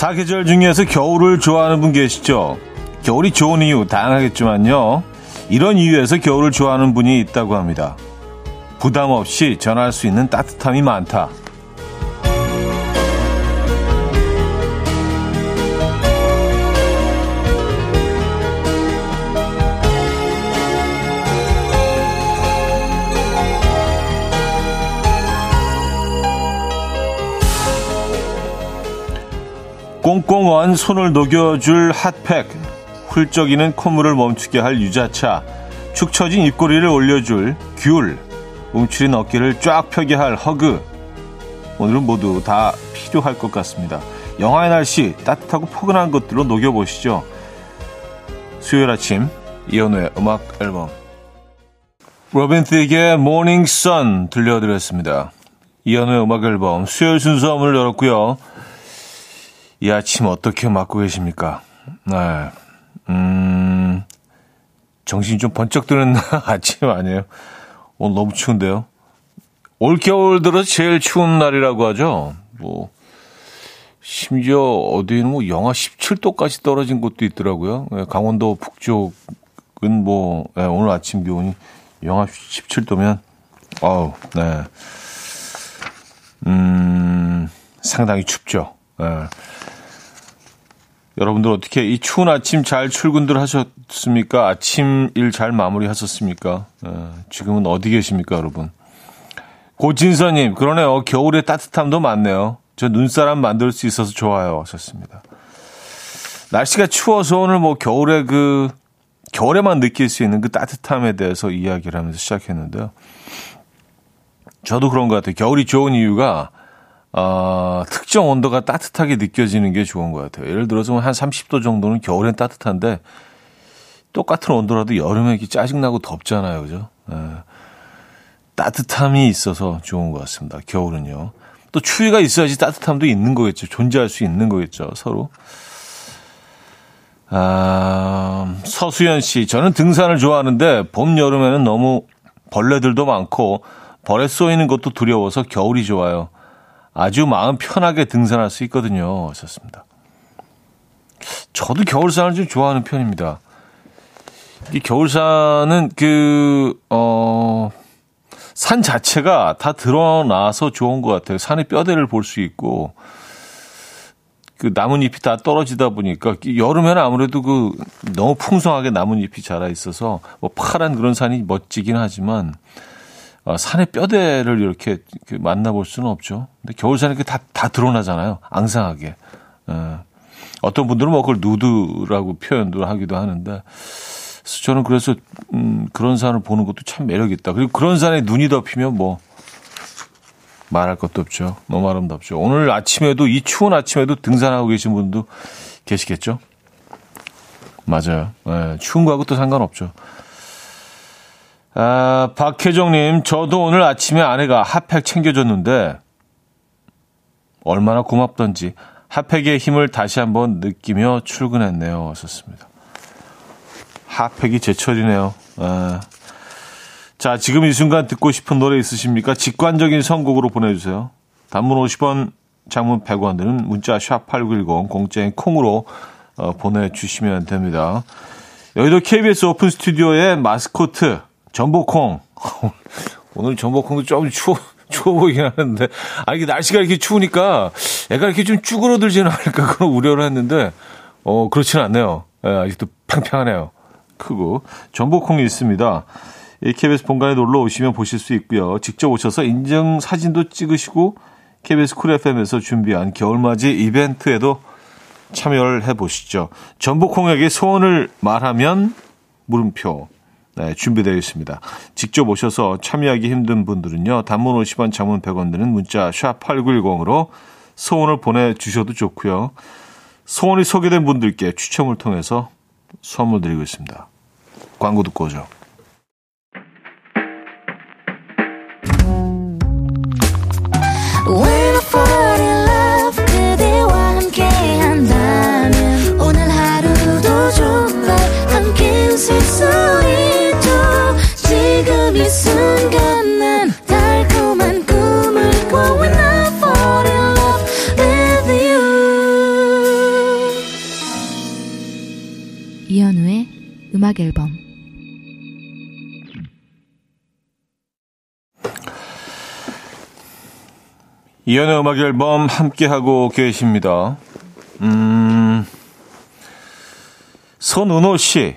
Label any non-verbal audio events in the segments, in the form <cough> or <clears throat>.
사계절 중에서 겨울을 좋아하는 분 계시죠? 겨울이 좋은 이유 다양하겠지만요. 이런 이유에서 겨울을 좋아하는 분이 있다고 합니다. 부담 없이 전할 수 있는 따뜻함이 많다. 꽁꽁 언 손을 녹여줄 핫팩, 훌쩍이는 콧물을 멈추게 할 유자차, 축 처진 입꼬리를 올려줄 귤, 움츠린 어깨를 쫙 펴게 할 hug. 오늘은 모두 다 필요할 것 같습니다. 영하의 날씨 따뜻하고 포근한 것들로 녹여보시죠. 수요일 아침 이현우의 음악 앨범 Robin Thicke의 Morning Sun 들려드렸습니다. 이연우의 음악 앨범 수요일 순서 문을 열었고요. 이 아침 어떻게 맞고 계십니까? 네. 음, 정신이 좀 번쩍 드는 <laughs> 아침 아니에요? 오늘 너무 추운데요? 올겨울 들어 제일 추운 날이라고 하죠. 뭐, 심지어 어디는 뭐 영하 17도까지 떨어진 곳도 있더라고요. 예, 강원도 북쪽은 뭐, 네, 오늘 아침 기온이 영하 17도면, 어우, 네. 음, 상당히 춥죠. 네. 여러분들 어떻게 이 추운 아침 잘 출근들 하셨습니까? 아침 일 잘 마무리 하셨습니까? 어, 지금은 어디 계십니까, 여러분? 고진서님, 그러네요. 겨울에 따뜻함도 많네요. 저 눈사람 만들 수 있어서 좋아요. 하셨습니다. 날씨가 추워서 오늘 뭐 겨울에 그, 겨울에만 느낄 수 있는 그 따뜻함에 대해서 이야기를 하면서 시작했는데요. 저도 그런 것 같아요. 겨울이 좋은 이유가 어, 특정 온도가 따뜻하게 느껴지는 게 좋은 것 같아요. 예를 들어서 한 30도 정도는 겨울엔 따뜻한데 똑같은 온도라도 여름에 이렇게 짜증나고 덥잖아요. 그죠? 네. 따뜻함이 있어서 좋은 것 같습니다. 겨울은요. 또 추위가 있어야지 따뜻함도 있는 거겠죠. 존재할 수 있는 거겠죠. 서로. 아, 서수연 씨. 저는 등산을 좋아하는데 봄, 여름에는 너무 벌레들도 많고 벌에 쏘이는 것도 두려워서 겨울이 좋아요. 아주 마음 편하게 등산할 수 있거든요. 하셨습니다. 저도 겨울산을 좀 좋아하는 편입니다. 이 겨울산은 그, 어, 산 자체가 다 드러나서 좋은 것 같아요. 산의 뼈대를 볼 수 있고, 그 나뭇잎이 다 떨어지다 보니까, 여름에는 아무래도 그 너무 풍성하게 나뭇잎이 자라 있어서, 뭐 파란 그런 산이 멋지긴 하지만, 어, 산의 뼈대를 이렇게 그 만나볼 수는 없죠. 근데 겨울산에 다, 다 드러나잖아요. 앙상하게. 어, 어떤 분들은 뭐 그걸 누드라고 표현도 하기도 하는데, 저는 그래서, 음, 그런 산을 보는 것도 참 매력있다. 그리고 그런 산에 눈이 덮이면 뭐, 말할 것도 없죠. 너무 아름답죠. 오늘 아침에도, 이 추운 아침에도 등산하고 계신 분도 계시겠죠? 맞아요. 네, 추운 거하고 또 상관없죠. 아, 박혜정님, 저도 오늘 아침에 아내가 핫팩 챙겨줬는데, 얼마나 고맙던지, 핫팩의 힘을 다시 한번 느끼며 출근했네요. 하셨습니다. 핫팩이 제철이네요. 아. 자, 지금 이 순간 듣고 싶은 노래 있으십니까? 직관적인 선곡으로 보내주세요. 단문 50원, 장문 100원 드는 문자 샵8910, 공짜인 콩으로 어, 보내주시면 됩니다. 여기도 KBS 오픈 스튜디오의 마스코트, 전복콩. <laughs> 오늘 전복콩도 좀 추워, 추워 보이긴 하는데. 아, 이게 날씨가 이렇게 추우니까 애가 이렇게 좀 쭈그러들지는 않을까 그런 우려를 했는데, 어, 그렇지는 않네요. 예, 아직도 팽팽하네요. 크고. 전복콩이 있습니다. 이 KBS 본관에 놀러 오시면 보실 수 있고요. 직접 오셔서 인증 사진도 찍으시고 KBS Cool FM에서 준비한 겨울맞이 이벤트에도 참여를 해보시죠. 전복콩에게 소원을 말하면 물음표 네, 준비되어 있습니다. 직접 오셔서 참여하기 힘든 분들은요. 단문 50원, 장문 100원 드는 문자 샵 8910으로 소원을 보내주셔도 좋고요. 소원이 소개된 분들께 추첨을 통해서 선물 드리고 있습니다. 광고 듣고 오죠. 음악 앨범 이연의 음악 앨범 함께하고 계십니다. 음, 손은호 씨.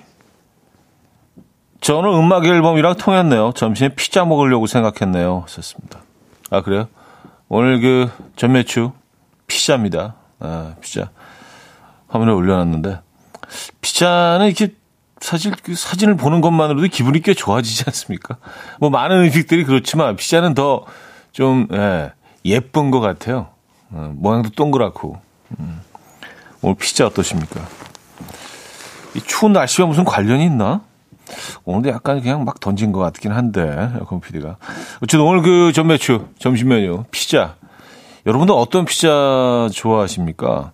저는 음악 앨범이랑 통했네요. 점심에 피자 먹으려고 생각했네요. 썼습니다. 아, 그래요? 오늘 그 전매추 피자입니다. 아, 피자. 화면에 올려놨는데. 피자는 이렇게 사실 그 사진을 보는 것만으로도 기분이 꽤 좋아지지 않습니까? 뭐 많은 음식들이 그렇지만 피자는 더 좀, 예, 예쁜 것 같아요. 어, 모양도 동그랗고. 음. 오늘 피자 어떠십니까? 이 추운 날씨와 무슨 관련이 있나? 오늘도 약간 그냥 막 던진 것 같긴 한데, 컴 PD가. 어쨌든 오늘 그 전매추, 점심 메뉴, 피자. 여러분들 어떤 피자 좋아하십니까?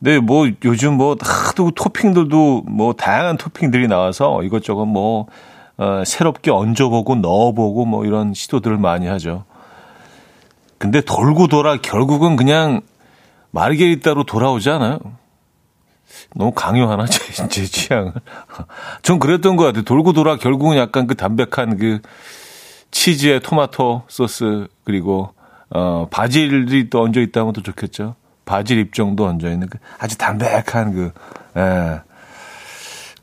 네, 뭐 요즘 뭐 하도 토핑들도 뭐 다양한 토핑들이 나와서 이것저것 뭐 어, 새롭게 얹어보고 넣어보고 뭐 이런 시도들을 많이 하죠. 근데 돌고 돌아 결국은 그냥 마르게리따로 돌아오지 않아요? 너무 강요하나 <laughs> 제, 제 취향을. <laughs> 전 그랬던 것 같아요. 돌고 돌아 결국은 약간 그 담백한 그 치즈에 토마토 소스 그리고 어 바질이 또 얹어 있다면 더 좋겠죠. 바질 잎 정도 얹어 있는 그 아주 담백한 그 예.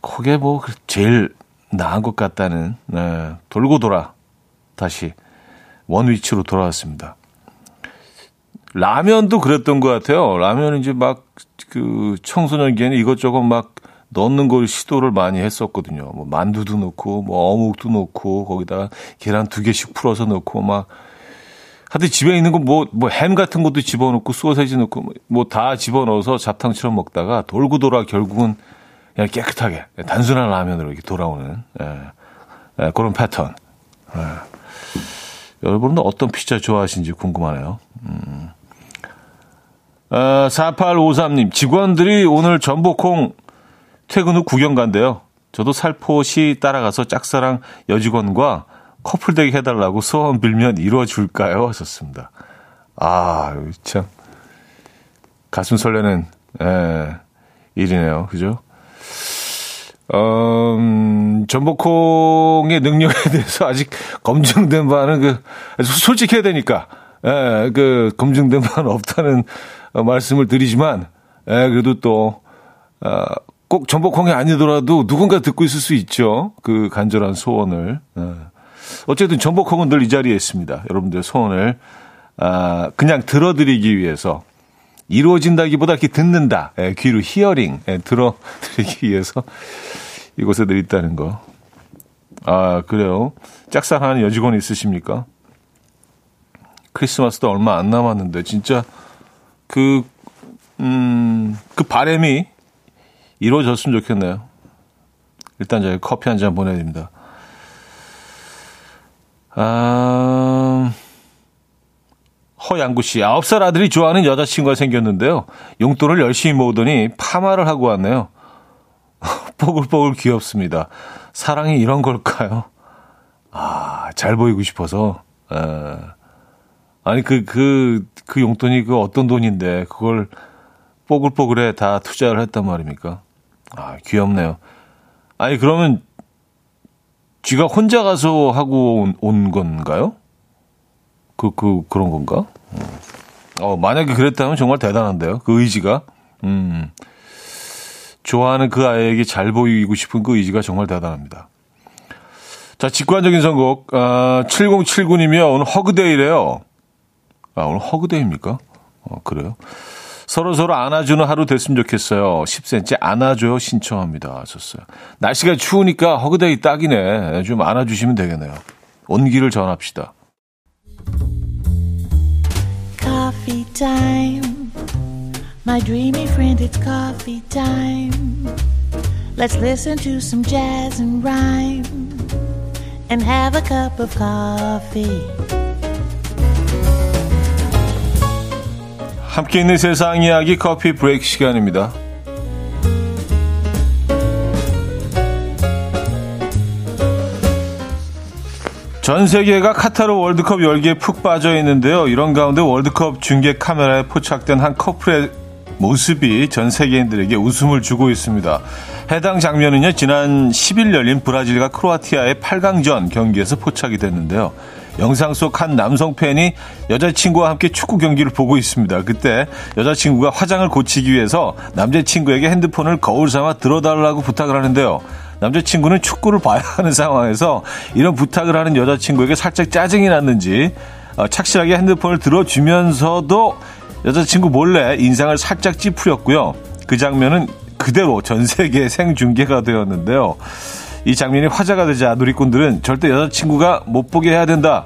그게 뭐 제일 나은 것 같다는 예. 돌고 돌아 다시 원 위치로 돌아왔습니다. 라면도 그랬던 것 같아요. 라면은 이제 막 그 청소년기에는 이것저것 막 넣는 걸 시도를 많이 했었거든요. 뭐 만두도 넣고 뭐 어묵도 넣고 거기다가 계란 두 개씩 풀어서 넣고 막 하여튼 집에 있는 거 뭐 뭐 햄 같은 것도 집어넣고 소세지 넣고 뭐 다 집어넣어서 잡탕처럼 먹다가 돌고 돌아 결국은 그냥 깨끗하게 단순한 라면으로 이렇게 돌아오는 예, 예, 그런 패턴. 예. 여러분은 어떤 피자 좋아하시는지 궁금하네요. 음. 어, 4853님, 직원들이 오늘 전복콩 퇴근 후 구경 간대요. 저도 살포시 따라가서 짝사랑 여직원과 커플되게 해달라고 소원 빌면 이루어줄까요? 하셨습니다. 아, 참. 가슴 설레는, 예, 일이네요. 그죠? 어, 음, 전복콩의 능력에 <laughs> 대해서 아직 검증된 바는 그, 솔직해야 되니까, 예, 그, 검증된 바는 없다는 어, 말씀을 드리지만, 예, 그래도 또, 어, 꼭 전복콩이 아니더라도 누군가 듣고 있을 수 있죠. 그 간절한 소원을. 예. 어쨌든 전복콩은 늘이 자리에 있습니다. 여러분들의 소원을, 아, 그냥 들어드리기 위해서 이루어진다기보다 이렇게 듣는다. 예, 귀로 히어링, 예, 들어드리기 위해서 이곳에 늘 있다는 거. 아, 그래요. 짝사랑하는 여직원 있으십니까? 크리스마스도 얼마 안 남았는데, 진짜 그, 음, 그 바램이 이루어졌으면 좋겠네요. 일단 저희 커피 한 잔 보내드립니다. 아, 허양구 씨, 9살 아들이 좋아하는 여자친구가 생겼는데요. 용돈을 열심히 모으더니 파마를 하고 왔네요. <laughs> 뽀글뽀글 귀엽습니다. 사랑이 이런 걸까요? 아, 잘 보이고 싶어서. 에. 아니, 그, 그, 그 용돈이 그 어떤 돈인데, 그걸 뽀글뽀글에 다 투자를 했단 말입니까? 아, 귀엽네요. 아니, 그러면, 쥐가 혼자 가서 하고 온, 온 건가요? 그, 그, 그런 건가? 어, 만약에 그랬다면 정말 대단한데요. 그 의지가. 음. 좋아하는 그 아이에게 잘 보이고 싶은 그 의지가 정말 대단합니다. 자, 직관적인 선곡. 아, 7079님이요. 오늘 허그데이래요. 아, 오늘 허그데이입니까? 어, 그래요? 서로 서로 안아주는 하루 됐으면 좋겠어요. 10cm 안아줘요 신청합니다. 하셨어요. 날씨가 추우니까 허그데이 딱이네. 좀 안아주시면 되겠네요. 온기를 전합시다. Coffee time. My dreamy friend, it's coffee time. Let's listen to some jazz and rhyme and have a cup of coffee. 함께 있는 세상 이야기 커피 브레이크 시간입니다. 전 세계가 카타르 월드컵 열기에 푹 빠져 있는데요. 이런 가운데 월드컵 중계 카메라에 포착된 한 커플의 모습이 전 세계인들에게 웃음을 주고 있습니다. 해당 장면은요, 지난 10일 열린 브라질과 크로아티아의 8강전 경기에서 포착이 됐는데요. 영상 속 한 남성 팬이 여자친구와 함께 축구 경기를 보고 있습니다. 그때 여자친구가 화장을 고치기 위해서 남자친구에게 핸드폰을 거울 삼아 들어달라고 부탁을 하는데요. 남자친구는 축구를 봐야 하는 상황에서 이런 부탁을 하는 여자친구에게 살짝 짜증이 났는지 어, 착실하게 핸드폰을 들어주면서도 여자친구 몰래 인상을 살짝 찌푸렸고요. 그 장면은 그대로 전 세계 <laughs> 생중계가 되었는데요. 이 장면이 화제가 되자 누리꾼들은 절대 여자친구가 못 보게 해야 된다.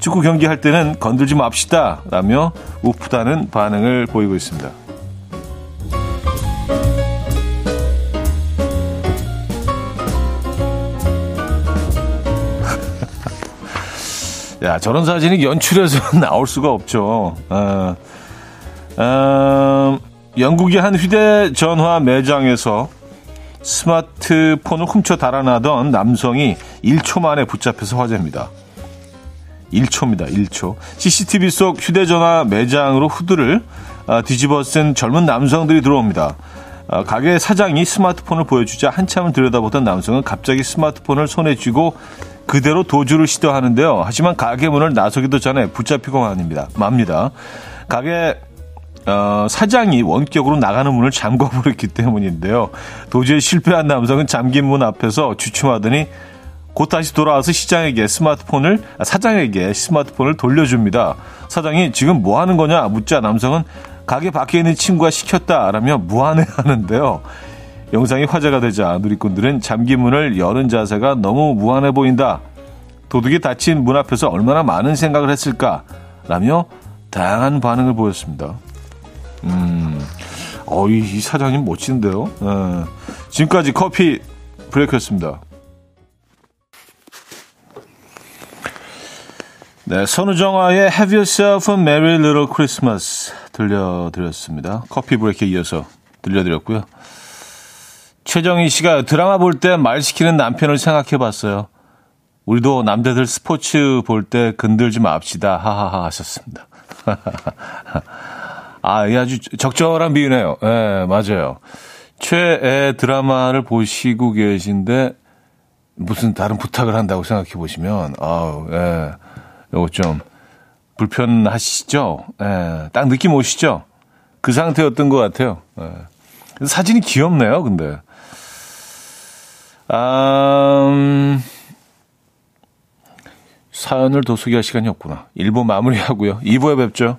축구 경기할 때는 건들지 맙시다. 라며 우프다는 반응을 보이고 있습니다. <laughs> 야, 저런 사진이 연출해서 <laughs> 나올 수가 없죠. 어, 어, 영국의 한 휴대전화 매장에서 스마트폰을 훔쳐 달아나던 남성이 1초 만에 붙잡혀서 화제입니다. 1초입니다. 1초. CCTV 속 휴대전화 매장으로 후드를 아, 뒤집어 쓴 젊은 남성들이 들어옵니다. 아, 가게 사장이 스마트폰을 보여주자 한참을 들여다보던 남성은 갑자기 스마트폰을 손에 쥐고 그대로 도주를 시도하는데요. 하지만 가게 문을 나서기도 전에 붙잡히고 맙니다. 맙니다. 가게 어, 사장이 원격으로 나가는 문을 잠궈버렸기 때문인데요. 도저히 실패한 남성은 잠긴 문 앞에서 주춤하더니 곧 다시 돌아와서 시장에게 스마트폰을 아, 사장에게 스마트폰을 돌려줍니다. 사장이 지금 뭐 하는 거냐 묻자 남성은 가게 밖에 있는 친구가 시켰다라며 무안해하는데요. 영상이 화제가 되자 누리꾼들은 잠긴 문을 여는 자세가 너무 무안해 보인다. 도둑이 닫힌 문 앞에서 얼마나 많은 생각을 했을까라며 다양한 반응을 보였습니다. 음, 어, 이, 이 사장님 멋진데요. 예. 지금까지 커피 브레이크였습니다. 네, 선우정아의 Have Yourself a Merry Little Christmas 들려드렸습니다. 커피 브레이크에 이어서 들려드렸고요. 최정희 씨가 드라마 볼 때 말 시키는 남편을 생각해 봤어요. 우리도 남자들 스포츠 볼 때 건들지 맙시다. 하하하 하셨습니다. <laughs> 아, 이 아주 적절한 비유네요. 예, 네, 맞아요. 최애 드라마를 보시고 계신데 무슨 다른 부탁을 한다고 생각해 보시면, 아우, 예. 요거 좀 불편하시죠? 예. 딱 느낌 오시죠? 그 상태였던 것 같아요. 예. 사진이 귀엽네요, 근데. 아, 음, 사연을 더 소개할 시간이 없구나. 1부 마무리하고요. 2부에 뵙죠.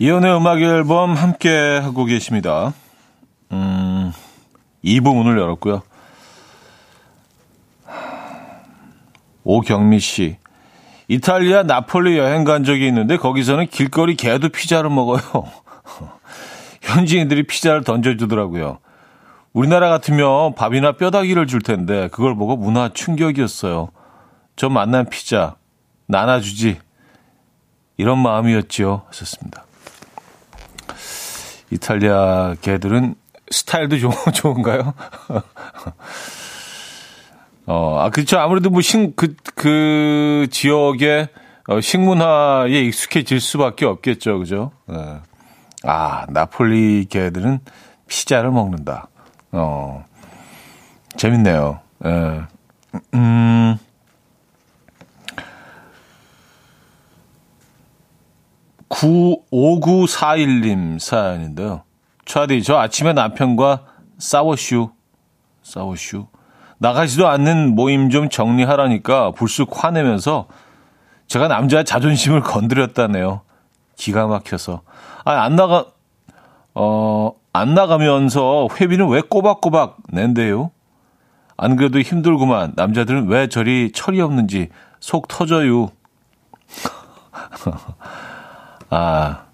이현우의 음악 앨범 함께 하고 계십니다. 음, 2부 문을 열었고요. 오경미 씨. 이탈리아 나폴리 여행 간 적이 있는데 거기서는 길거리 개도 피자를 먹어요. <laughs> 현지인들이 피자를 던져주더라고요. 우리나라 같으면 밥이나 뼈다귀를 줄 텐데 그걸 보고 문화 충격이었어요. 저 만난 피자 나눠주지 이런 마음이었지요. 하셨습니다. 이탈리아 개들은 스타일도 좋, <laughs> 좋은가요? <laughs> 어, 아, 그렇죠. 아무래도 뭐 식, 그, 그 지역의 어, 식문화에 익숙해질 수밖에 없겠죠. 그죠? 네. 아, 나폴리 개들은 피자를 먹는다. 어, 재밌네요. 예. 음, 95941님 사연인데요. 차디, 저 아침에 남편과 싸워슈, 싸워슈. 나가지도 않는 모임 좀 정리하라니까 불쑥 화내면서 제가 남자의 자존심을 건드렸다네요. 기가 막혀서. 아, 안 나가, 어, 안 나가면서 회비는 왜 꼬박꼬박 낸대요? 안 그래도 힘들구만. 남자들은 왜 저리 철이 없는지 속 터져요. <laughs> 아,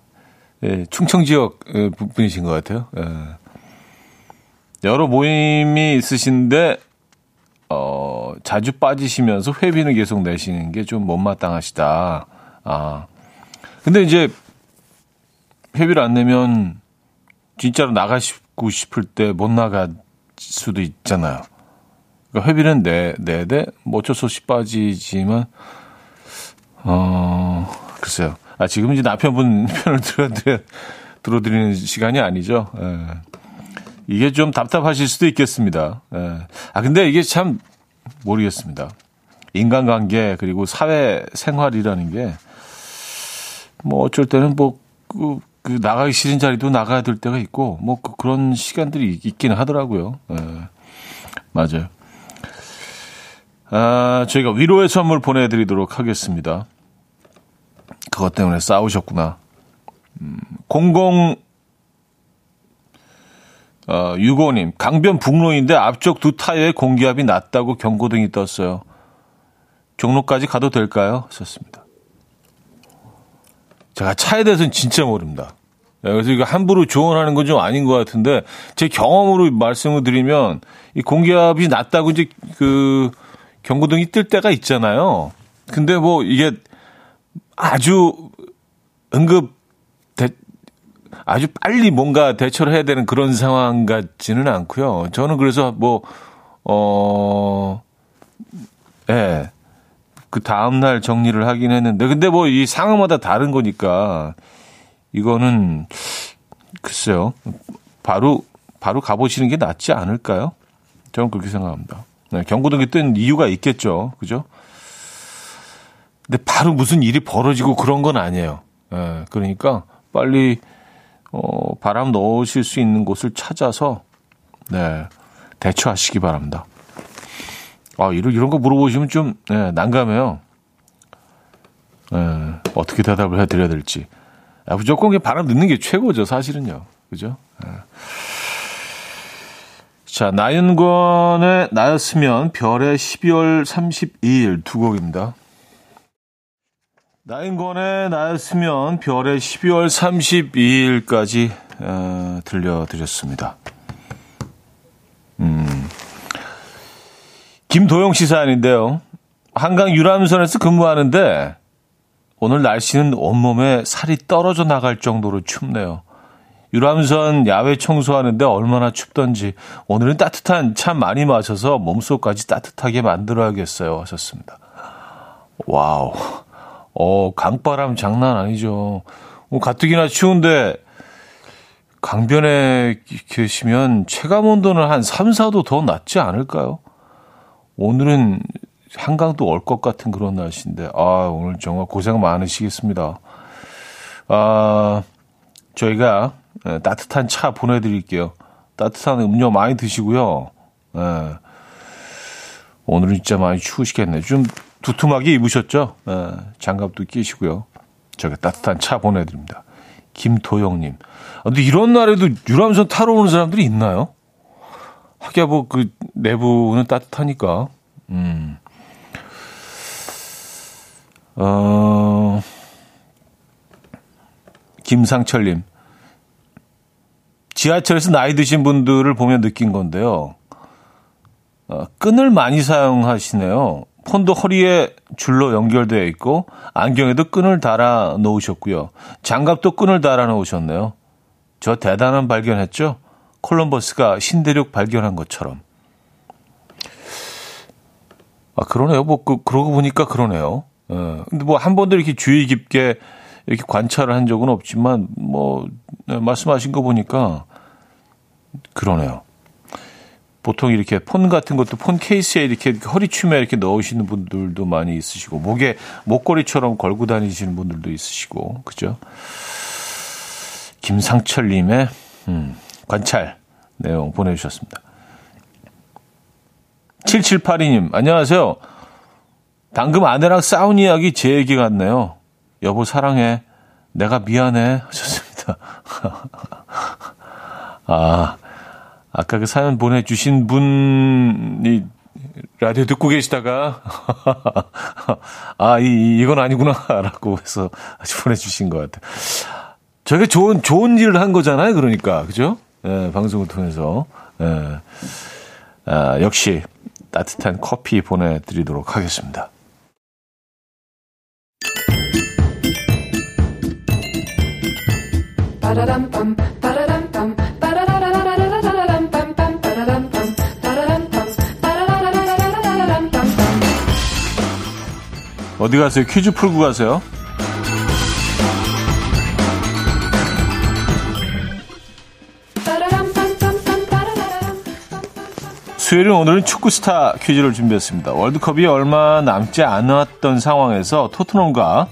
예, 충청 지역 예, 분이신 것 같아요. 예. 여러 모임이 있으신데 어, 자주 빠지시면서 회비는 계속 내시는 게 좀 못마땅하시다. 아. 근데 이제 회비를 안 내면 진짜로 나가시고 싶을 때 못 나갈 수도 있잖아요. 그러니까 회비는 내, 내되 뭐 어쩔 수 없이 빠지지만, 어, 글쎄요. 아, 지금 이제 남편분 <laughs> 편을 들어드려, 들어드리는 시간이 아니죠. 예. 이게 좀 답답하실 수도 있겠습니다. 예. 아, 근데 이게 참 모르겠습니다. 인간관계, 그리고 사회 생활이라는 게, 뭐 어쩔 때는 뭐, 그, 그 나가기 싫은 자리도 나가야 될 때가 있고, 뭐 그, 그런 시간들이 있기는 하더라고요. 예. 맞아요. 아, 저희가 위로의 선물 보내드리도록 하겠습니다. 그것 때문에 싸우셨구나. 음, 00, 어, 65님, 강변 북로인데 앞쪽 두 타이어에 공기압이 낮다고 경고등이 떴어요. 종로까지 가도 될까요? 썼습니다. 제가 차에 대해서는 진짜 모릅니다. 네, 그래서 이거 함부로 조언하는 건 좀 아닌 것 같은데, 제 경험으로 말씀을 드리면, 이 공기압이 낮다고 이제 그 경고등이 뜰 때가 있잖아요. 근데 뭐 이게 아주 응급 대, 아주 빨리 뭔가 대처를 해야 되는 그런 상황 같지는 않고요. 저는 그래서 뭐, 어, 예. 그 다음날 정리를 하긴 했는데, 근데 뭐 이 상황마다 다른 거니까, 이거는, 글쎄요. 바로, 바로 가보시는 게 낫지 않을까요? 저는 그렇게 생각합니다. 네, 경고등이 뜬 이유가 있겠죠. 그죠? 근데 바로 무슨 일이 벌어지고 그런 건 아니에요. 예, 그러니까 빨리 어, 바람 넣으실 수 있는 곳을 찾아서 네, 대처하시기 바랍니다. 아, 이런, 이런 거 물어보시면 좀 네, 난감해요. 네, 어떻게 대답을 해드려야 될지. 아, 무조건 바람 넣는 게 최고죠, 사실은요. 그죠? 네. 자, 나윤권의 나였으면 별의 12월 32일 두 곡입니다. 나인권의 나였으면 별의 12월 32일까지 어, 들려드렸습니다. 음, 김도영 씨 사연인데요. 한강 유람선에서 근무하는데 오늘 날씨는 온몸에 살이 떨어져 나갈 정도로 춥네요. 유람선 야외 청소하는데 얼마나 춥던지 오늘은 따뜻한 차 많이 마셔서 몸속까지 따뜻하게 만들어야겠어요 하셨습니다. Wow. 어, 강바람 장난 아니죠. 뭐 가뜩이나 추운데 강변에 계시면 체감 온도는 한 3, 4도 더 낮지 않을까요? 오늘은 한강도 얼 것 같은 그런 날씨인데, 아, 오늘 정말 고생 많으시겠습니다. 아, 저희가 따뜻한 차 보내드릴게요. 따뜻한 음료 많이 드시고요. 예. 오늘은 진짜 많이 추우시겠네. 좀 두툼하게 입으셨죠? 예, 장갑도 끼시고요. 저기 따뜻한 차 보내드립니다. 김도영님. 아, 근데 이런 날에도 유람선 타러 오는 사람들이 있나요? 하기야 뭐 그 내부는 따뜻하니까. 음. 어, 김상철님. 지하철에서 나이 드신 분들을 보면 느낀 건데요. 어, 끈을 많이 사용하시네요. 폰도 허리에 줄로 연결되어 있고 안경에도 끈을 달아 놓으셨고요. 장갑도 끈을 달아 놓으셨네요. 저 대단한 발견했죠? 콜럼버스가 신대륙 발견한 것처럼. 아, 그러네요. 뭐, 그, 그러고 보니까 그러네요. 예. 근데 뭐, 한 번도 이렇게 주의 깊게 이렇게 관찰을 한 적은 없지만, 뭐, 네, 말씀하신 거 보니까 그러네요. 보통 이렇게 폰 같은 것도 폰 케이스에 이렇게 허리춤에 이렇게 넣으시는 분들도 많이 있으시고 목에 목걸이처럼 걸고 다니시는 분들도 있으시고 그죠? 김상철님의 음, 관찰 내용 보내주셨습니다. 7782님 안녕하세요. 방금 아내랑 싸운 이야기 제 얘기 같네요. 여보 사랑해. 내가 미안해 하셨습니다. <laughs> 아 아까 그 사연 보내주신 분이 라디오 듣고 계시다가, <laughs> 아, 이, 이건 아니구나, <laughs> 라고 해서 보내주신 것 같아요. 저게 좋은, 좋은 일을 한 거잖아요, 그러니까. 그죠? 예, 방송을 통해서. 예. 아, 역시, 따뜻한 커피 보내드리도록 하겠습니다. 어디 가세요? 퀴즈 풀고 가세요. 수요일 오늘은 축구 스타 퀴즈를 준비했습니다. 월드컵이 얼마 남지 않았던 상황에서 토트넘과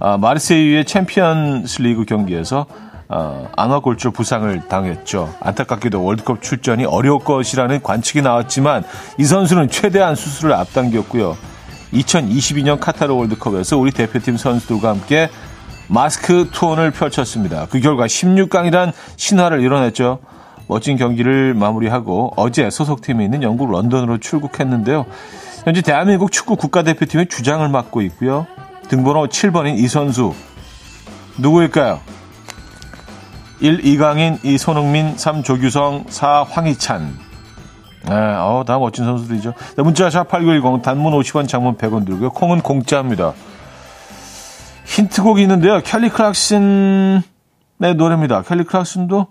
아, 마르세유의 챔피언스 리그 경기에서 어, 안와골절 부상을 당했죠. 안타깝게도 월드컵 출전이 어려울 것이라는 관측이 나왔지만 이 선수는 최대한 수술을 앞당겼고요. 2022년 카타르 월드컵에서 우리 대표팀 선수들과 함께 마스크 투혼을 펼쳤습니다. 그 결과 16강이란 신화를 이뤄냈죠. 멋진 경기를 마무리하고 어제 소속팀에 있는 영국 런던으로 출국했는데요. 현재 대한민국 축구 국가대표팀의 주장을 맡고 있고요. 등번호 7번인 이 선수 누구일까요? 1. 이강인, 2. 손흥민, 3. 조규성, 4. 황희찬. 네, 어, 다 멋진 선수들이죠. 네, 문자 샵8910 단문 50원, 장문 100원 들고요. 콩은 공짜입니다. 힌트곡이 있는데요. 켈리 클락슨의 노래입니다. 켈리 클락슨도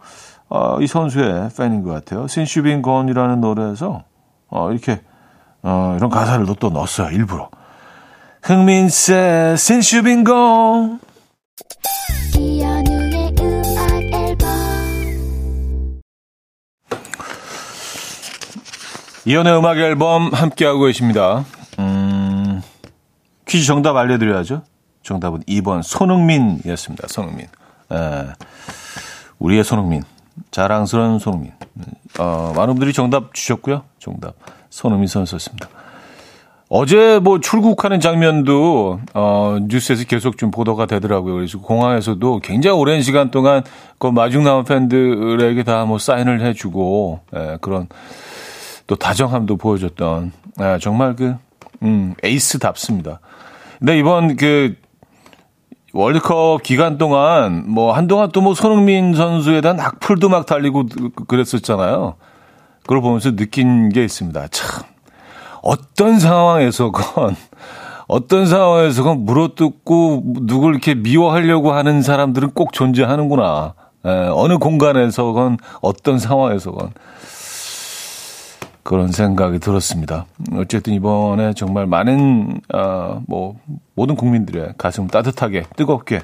어, 이 선수의 팬인 것 같아요. Since You've Been Gone이라는 노래에서 어, 이렇게 어, 이런 가사를 또 넣었어요. 일부러. 흥민세 Since You've Been Gone 이연의 음악 앨범 함께하고 계십니다. 음, 퀴즈 정답 알려드려야죠. 정답은 2번 손흥민이었습니다. 손흥민. 에, 우리의 손흥민. 자랑스러운 손흥민. 어, 많은 분들이 정답 주셨고요. 정답. 손흥민 선수였습니다. 어제 뭐 출국하는 장면도 어 뉴스에서 계속 좀 보도가 되더라고요. 그래서 공항에서도 굉장히 오랜 시간 동안 그 마중 나온 팬들에게 다 뭐 사인을 해주고 예, 그런 또 다정함도 보여줬던 아, 정말 그 음, 에이스답습니다. 근데 이번 그 월드컵 기간 동안 뭐 한동안 또 뭐 손흥민 선수에 대한 악플도 막 달리고 그랬었잖아요. 그걸 보면서 느낀 게 있습니다. 참 어떤 상황에서건 <laughs> 어떤 상황에서건 물어뜯고 누굴 이렇게 미워하려고 하는 사람들은 꼭 존재하는구나. 에, 어느 공간에서건 어떤 상황에서건 그런 생각이 들었습니다. 어쨌든 이번에 정말 많은 어, 뭐 모든 국민들의 가슴 따뜻하게 뜨겁게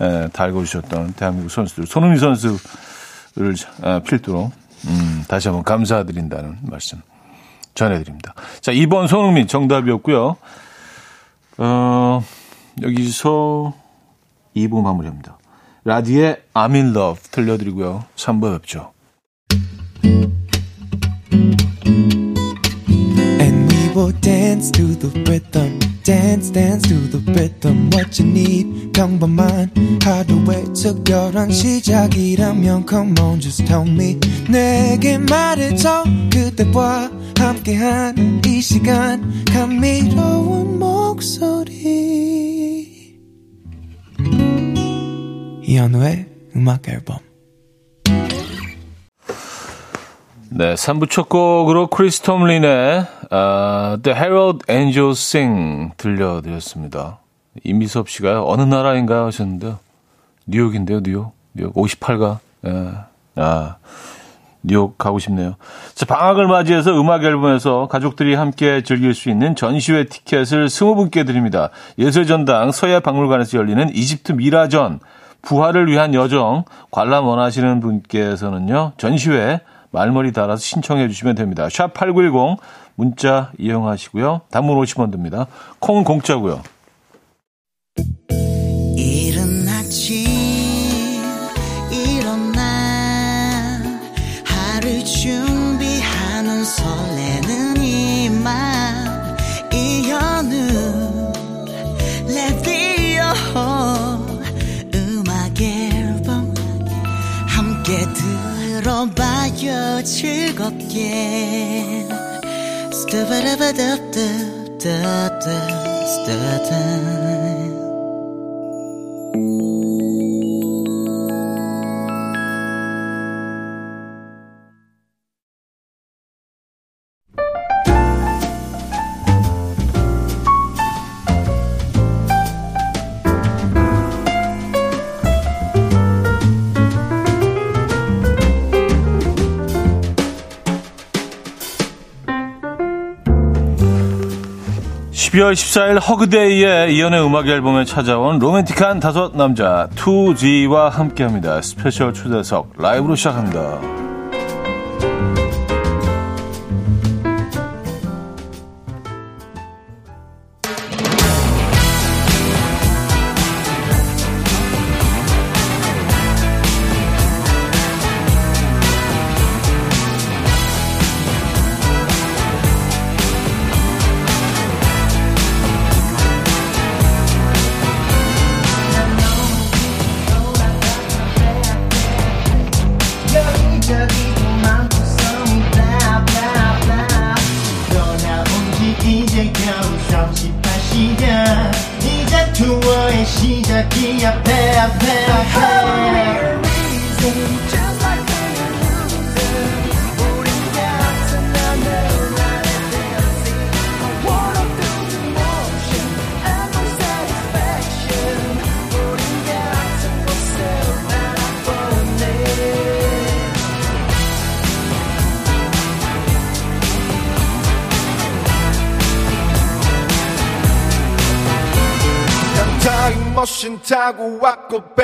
에, 달궈주셨던 대한민국 선수들 손흥민 선수를 에, 필두로 음, 다시 한번 감사드린다는 말씀 전해드립니다. 자 2번 손흥민 정답이었고요. 어, 여기서 2부 마무리합니다. 라디의 I'm in love 들려드리고요. 3부 뵙죠. Dance to the rhythm. Dance, dance to the rhythm. What you need, 평범한 하루의 특별한 시작이라면 Come on, just tell me. 내게 말해줘. 그대와 함께한 이 시간. 감미로운 목소리. 이현우의 음악 앨범. 네, 3부 첫 곡으로 크리스 톰린의 uh, The Herald Angels Sing 들려드렸습니다. 이미섭 씨가요, 어느 나라인가 하셨는데요. 뉴욕인데요, 뉴욕. 뉴욕 58가. 예. 아, 뉴욕 가고 싶네요. 자, 방학을 맞이해서 음악 앨범에서 가족들이 함께 즐길 수 있는 전시회 티켓을 20분께 드립니다. 예술전당 서예박물관에서 열리는 이집트 미라전, 부활을 위한 여정, 관람 원하시는 분께서는요, 전시회 말머리 달아서 신청해 주시면 됩니다. 샵 8910 문자 이용하시고요. 단문 50원 듭니다. 콩은 공짜고요. 즐겁게 12월 14일 Hug Day의 이현우의 음악 앨범에 찾아온 로맨틱한 다섯 남자 투지와 함께합니다. 스페셜 초대석 라이브로 시작합니다. ಹಕ್ಕು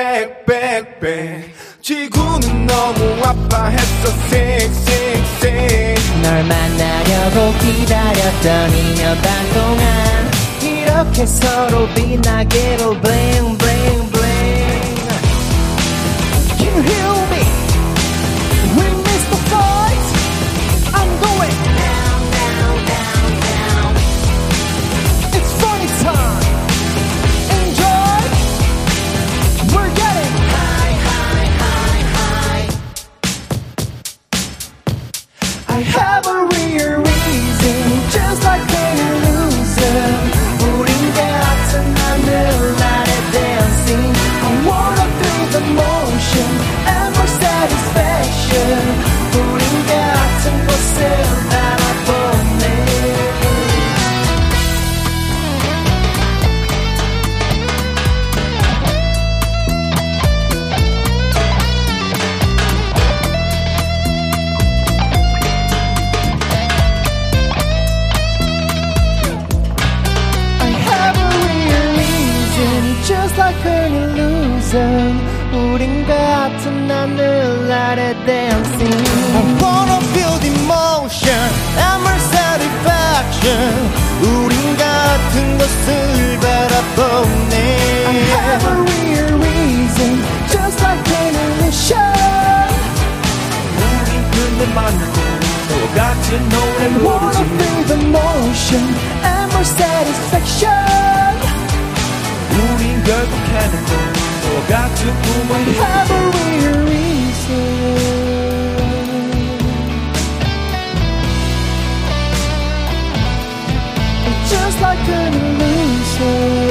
motion and more satisfaction. 우린 결국 하나도 너와 같은 꿈을 Have a real reason. Just like an illusion,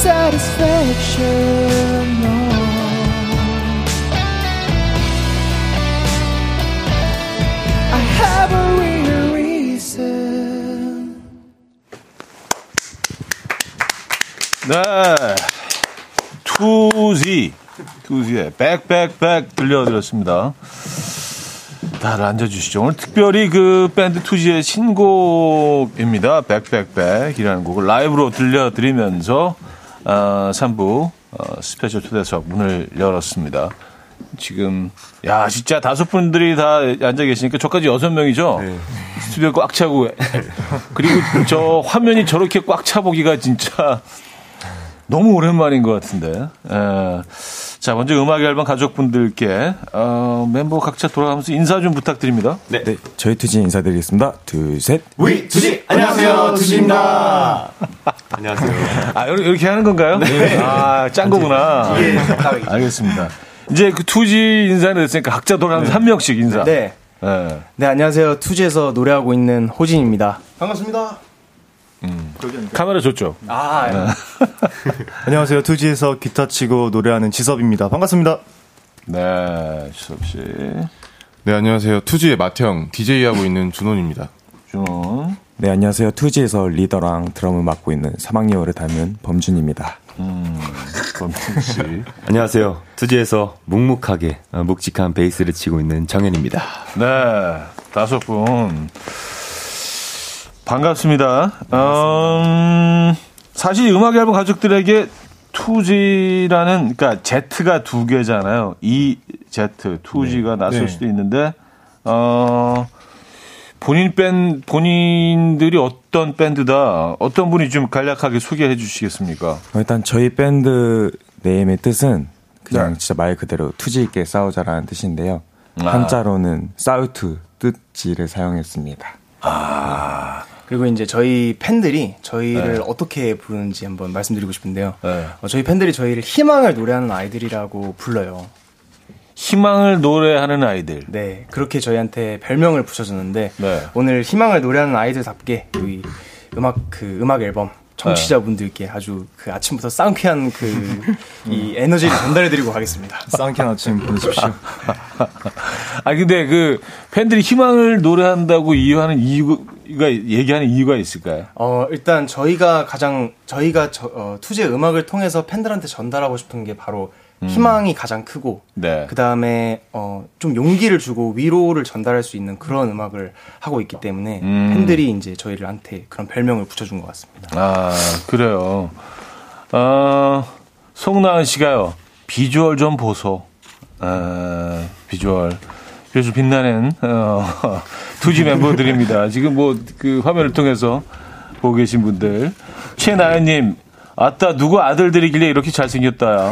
Satisfaction, no. I have a real reason. 네. 투지. 투지의 백백백 들려드렸습니다. 다들 앉아주시죠. 오늘 특별히 그 밴드 투지의 신곡입니다. 백백백이라는 곡을 라이브로 들려드리면서 어, 3부 어, 스페셜 초대석 문을 열었습니다. 지금 야 진짜 다섯 분들이 다 앉아 계시니까 저까지 여섯 명이죠. 스튜디오 꽉 차고 그리고 저 화면이 저렇게 꽉 차 보기가 진짜 너무 오랜만인 것 같은데. 에, 자 먼저 음악 앨범 가족분들께 어, 멤버 각자 돌아가면서 인사 좀 부탁드립니다. 네, 저희 투지 인사드리겠습니다. 둘, 셋. 위 투지 안녕하세요 투지입니다 안녕하세요. 아 이렇게 하는 건가요? 네. 아 짠 거구나. 알겠습니다. 이제 그 투지 인사는 됐으니까 각자 돌아가면서 한 명씩 인사. 네. 예. 네, 안녕하세요. 투지에서 노래하고 있는 호진입니다. 반갑습니다 카메라 좋죠. 아, <laughs> 안녕하세요. 투지에서 기타 치고 노래하는 지섭입니다. 반갑습니다. 네, 지섭 씨, 네, 안녕하세요. 투지의 마태형, DJ 하고 있는 준원입니다. 준. 네, 안녕하세요. 투지에서 리더랑 드럼을 맡고 있는 3학년을 닮은 범준입니다. 범준 씨. <laughs> 안녕하세요. 투지에서 묵묵하게 어, 묵직한 베이스를 치고 있는 정현입니다. 네, 다섯 분. 반갑습니다. 음, 사실 음악 앨범 가족들에게 투지라는, 그러니까 Z가 두 개잖아요. E, Z, 투지가 낯설 네. 수도 있는데, 어, 본인 밴, 본인들이 어떤 밴드다, 어떤 분이 좀 간략하게 소개해 주시겠습니까? 어, 일단 저희 밴드 네임의 뜻은 그냥 네. 진짜 말 그대로 투지 있게 싸우자라는 뜻인데요. 아. 한자로는 싸우투 뜻지를 사용했습니다. 그리고 이제 저희 팬들이 저희를 네. 어떻게 부르는지 한번 말씀드리고 싶은데요. 네. 어, 저희 팬들이 저희를 희망을 노래하는 아이들이라고 불러요. 희망을 노래하는 아이들. 네, 그렇게 저희한테 별명을 붙여줬는데 네. 오늘 희망을 노래하는 아이들답게 여기 음악 그 음악 앨범 청취자분들께 아주 그 아침부터 상쾌한 그 <laughs> 이 에너지를 전달해드리고 가겠습니다. <laughs> 쌍쾌한 아침 보내십시오. <laughs> 아 근데 그 팬들이 희망을 노래한다고 이유하는 이유 가 얘기하는 이유가 있을까요? 어, 일단 저희가 가장 저희가 저, 어, 투지의 음악을 통해서 팬들한테 전달하고 싶은 게 바로 희망이 가장 크고 네. 그 다음에 어, 좀 용기를 주고 위로를 전달할 수 있는 그런 음악을 하고 있기 때문에 음. 팬들이 이제 저희한테 그런 별명을 붙여준 것 같습니다. 아 그래요. 어, 송나은 씨가요. 비주얼 좀 보소. 아, 비주얼. 그래서 빛나는 어, <laughs> 투지 멤버들입니다. 지금 뭐 그 화면을 통해서 보고 계신 분들. 최나연님. 아따 누구 아들들이길래 이렇게 잘생겼다야.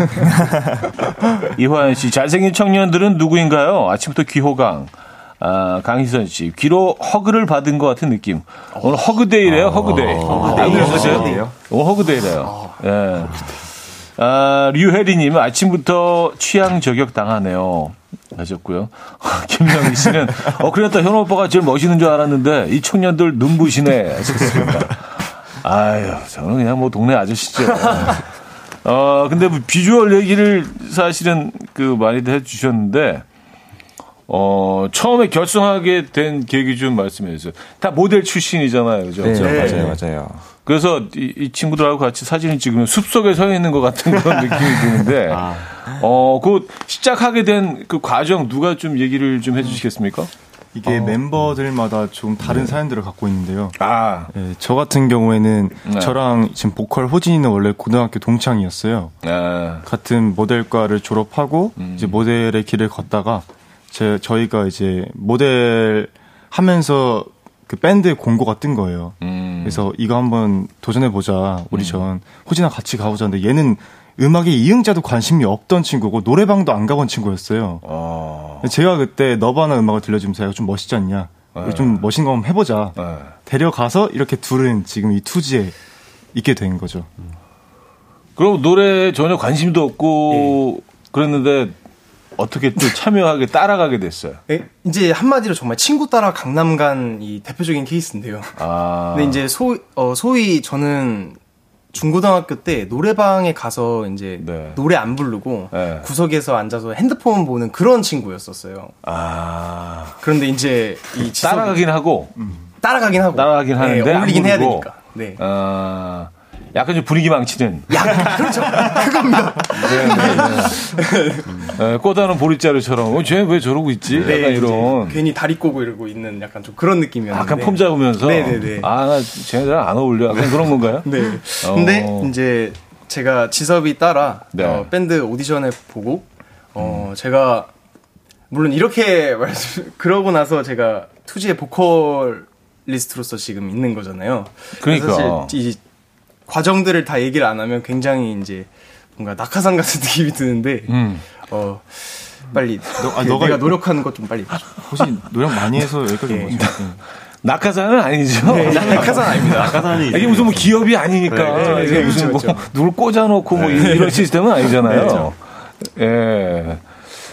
<laughs> 이화연 씨 잘생긴 청년들은 누구인가요? 아침부터 귀호강. 아, 강희선 씨 귀로 허그를 받은 것 같은 느낌. 오늘 허그데이래요. 허그데이. 안 그러셨어요? 오늘 허그데이래요. 예. 아, 류혜리님 아침부터 취향 저격 당하네요. 하셨고요. <laughs> 김명희 씨는 어 그랬다 현호 오빠가 제일 멋있는 줄 알았는데 이 청년들 눈부시네 하셨습니다. 아유 저는 그냥 뭐 동네 아저씨죠. 어 근데 뭐 비주얼 얘기를 사실은 그 많이들 해주셨는데 어 처음에 결성하게 된 계기 좀 말씀해 주세요. 다 모델 출신이잖아요, 그죠? 네, 네. 맞아요, 맞아요. 그래서 이, 이 친구들하고 같이 사진을 찍으면 숲속에 서 있는 것 같은 그런 <laughs> 느낌이 드는데, 어, 그 시작하게 된 그 과정 누가 좀 얘기를 좀 해주시겠습니까? 이게 멤버들마다 좀 다른 사연들을 갖고 있는데요. 아, 예, 저 같은 경우에는 네. 저랑 지금 보컬 호진이는 원래 고등학교 동창이었어요. 아, 같은 모델과를 졸업하고 음. 이제 모델의 길을 걷다가 제 저희가 이제 모델 하면서 그 밴드 공고가 뜬 거예요. 음. 그래서 이거 한번 도전해 보자 오디션 호진이랑 같이 가보자는데 얘는 음악에 이응자도 관심이 없던 친구고 노래방도 안 가본 친구였어요. 어, 제가 그때 너바나 음악을 들려주면서 야, 좀 멋있지 않냐? 네. 좀 멋진 거 한번 해보자. 네. 데려가서 이렇게 둘은 지금 이 투지에 있게 된 거죠. 그럼 노래 전혀 관심도 없고 그랬는데 어떻게 또 참여하게 따라가게 됐어요? 예, 이제 한마디로 정말 친구 따라 강남 간 이 대표적인 케이스인데요. 아, 근데 이제 소, 어, 소위 저는 중고등학교 때 노래방에 가서 이제 네. 노래 안 부르고 네. 구석에서 앉아서 핸드폰 보는 그런 친구였었어요. 아, 그런데 이제 이 따라가긴 하고, 따라가긴 하고 따라가긴 네, 하는데 안 어울리긴 해야. 되니까. 네. 아, 약간 좀 분위기 망치는. 약 그렇죠. 그겁니다. 네, 꼬다는 보리자루처럼, 어, 쟤 왜 저러고 있지? 네, 약간 이런. 괜히 다리 꼬고 이러고 있는 약간 좀 그런 느낌이었는데. 약간 폼 잡으면서. 네네네. 아, 나 쟤네들 안 어울려. 약간 그런 건가요? 네. 어. 근데 이제 제가 지섭이 따라 네. 어, 밴드 오디션을 보고 어 제가 물론 이렇게 <laughs> 말씀 그러고 나서 제가 투지의 보컬 리스트로서 지금 있는 거잖아요. 그러니까. 사실 이 과정들을 다 얘기를 안 하면 굉장히 이제 뭔가 낙하산 같은 <laughs> 느낌이 드는데 음. 어 빨리 아, 너, 너가- 내가 노력하는 것 좀 빨리. 호진 노력 많이 해서 여기까지 예. 온 거죠. 낙하산은 아니죠. 낙하산 아닙니다. 낙하산이 이게 무슨 뭐 기업이 아니니까. 네, 이게 네, 무슨 그렇죠, 뭐 그렇죠. 누굴 꽂아놓고 뭐 이런 시스템은 아니잖아요. 예.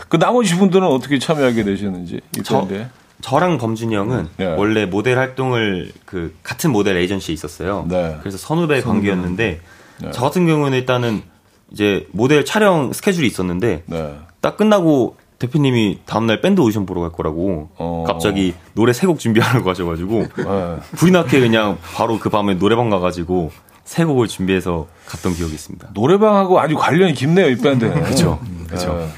그 나머지 분들은 어떻게 참여하게 되셨는지 이 저- 밴드에. 저랑 범준이 형은 네. 원래 모델 활동을 그 같은 모델 에이전시에 있었어요. 네. 그래서 선후배 관계였는데 네. 저 같은 경우는 일단은 이제 모델 촬영 스케줄이 있었는데 네. 딱 끝나고 대표님이 다음날 밴드 오디션 보러 갈 거라고 어. 갑자기 노래 세 곡 준비하라고 하셔가지고 예. 불이 나게 그냥 바로 그 밤에 노래방 가가지고 세 곡을 준비해서 갔던 기억이 있습니다. 노래방하고 아주 관련이 깊네요, 이 밴드는. 그쵸. 그렇죠.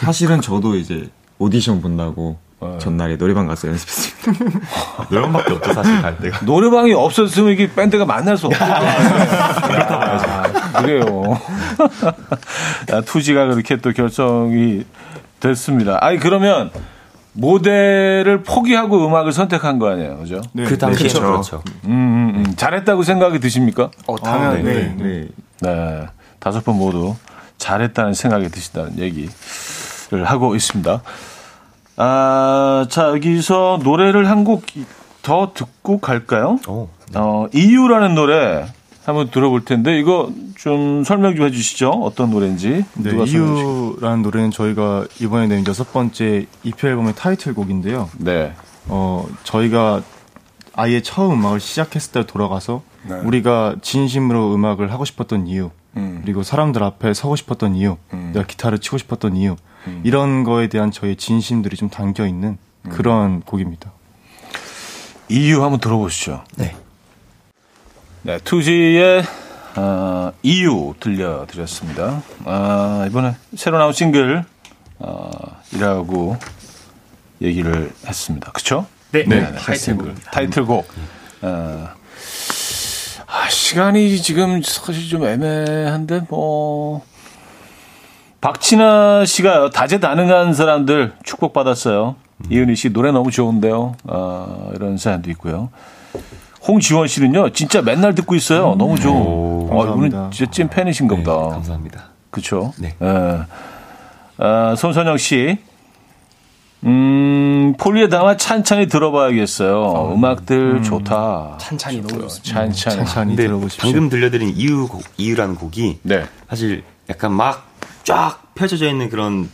사실은 저도 이제 오디션 본다고 어. 전날에 노래방 가서 연습했습니다. <laughs> 노래방밖에 없죠 사실 갈 때가. 노래방이 없었으면 이게 밴드가 만날 수 없거든요. 아, 그래요. <laughs> 아, 투지가 그렇게 또 결정이 됐습니다. 아니, 그러면 모델을 포기하고 음악을 선택한 거 아니에요. 그죠? 네, 그 당시에 그쵸. 그렇죠. 음, 음, 음. 잘했다고 생각이 드십니까? 어, 당연히. 네. 네. 네. 네. 다섯 분 모두 잘했다는 생각이 드신다는 얘기를 하고 있습니다. 아, 자, 여기서 노래를 한 곡 더 듣고 갈까요? 오. 어, 이유라는 노래 한번 들어볼 텐데 이거 좀 설명 좀 해주시죠. 어떤 노래인지. 네? 이유라는 노래는 저희가 이번에 낸 여섯 번째 EP 앨범의 타이틀곡인데요. 네. 어, 저희가 아예 처음 음악을 시작했을 때 돌아가서 우리가 진심으로 음악을 하고 싶었던 이유, 음. 그리고 사람들 앞에 서고 싶었던 이유, 내가 기타를 치고 싶었던 이유, 음. 이런 거에 대한 저의 진심들이 좀 담겨 있는 그런 곡입니다. 이유 한번 들어보시죠. 네. 네, 투지의 어, 이유 들려드렸습니다. 아, 이번에 새로 나온 싱글 어, 이라고 얘기를 했습니다. 그쵸? 네. 네, 타이틀곡입니다. 타이틀곡. 어, 아, 시간이 지금 사실 좀 애매한데 뭐 박진아 씨가 다재다능한 사람들 축복받았어요. 이은희 씨 노래 너무 좋은데요. 어, 이런 사연도 있고요. 홍지원 씨는요, 진짜 맨날 듣고 있어요. 너무 좋아. 어, 이분은 감사합니다. 진짜 찐 팬이신가 네, 보다. 감사합니다. 그쵸? 네. 예. 아, 손선영 씨. 음, 폴리에 담아 찬찬히 들어봐야겠어요. 음악들 좋다. 찬찬히 너무 좋습니다. 찬찬히. 근데 들어보십시오. 방금 들려드린 이유 곡, 이유라는 곡이 네. 사실 약간 막 쫙 펼쳐져 있는 그런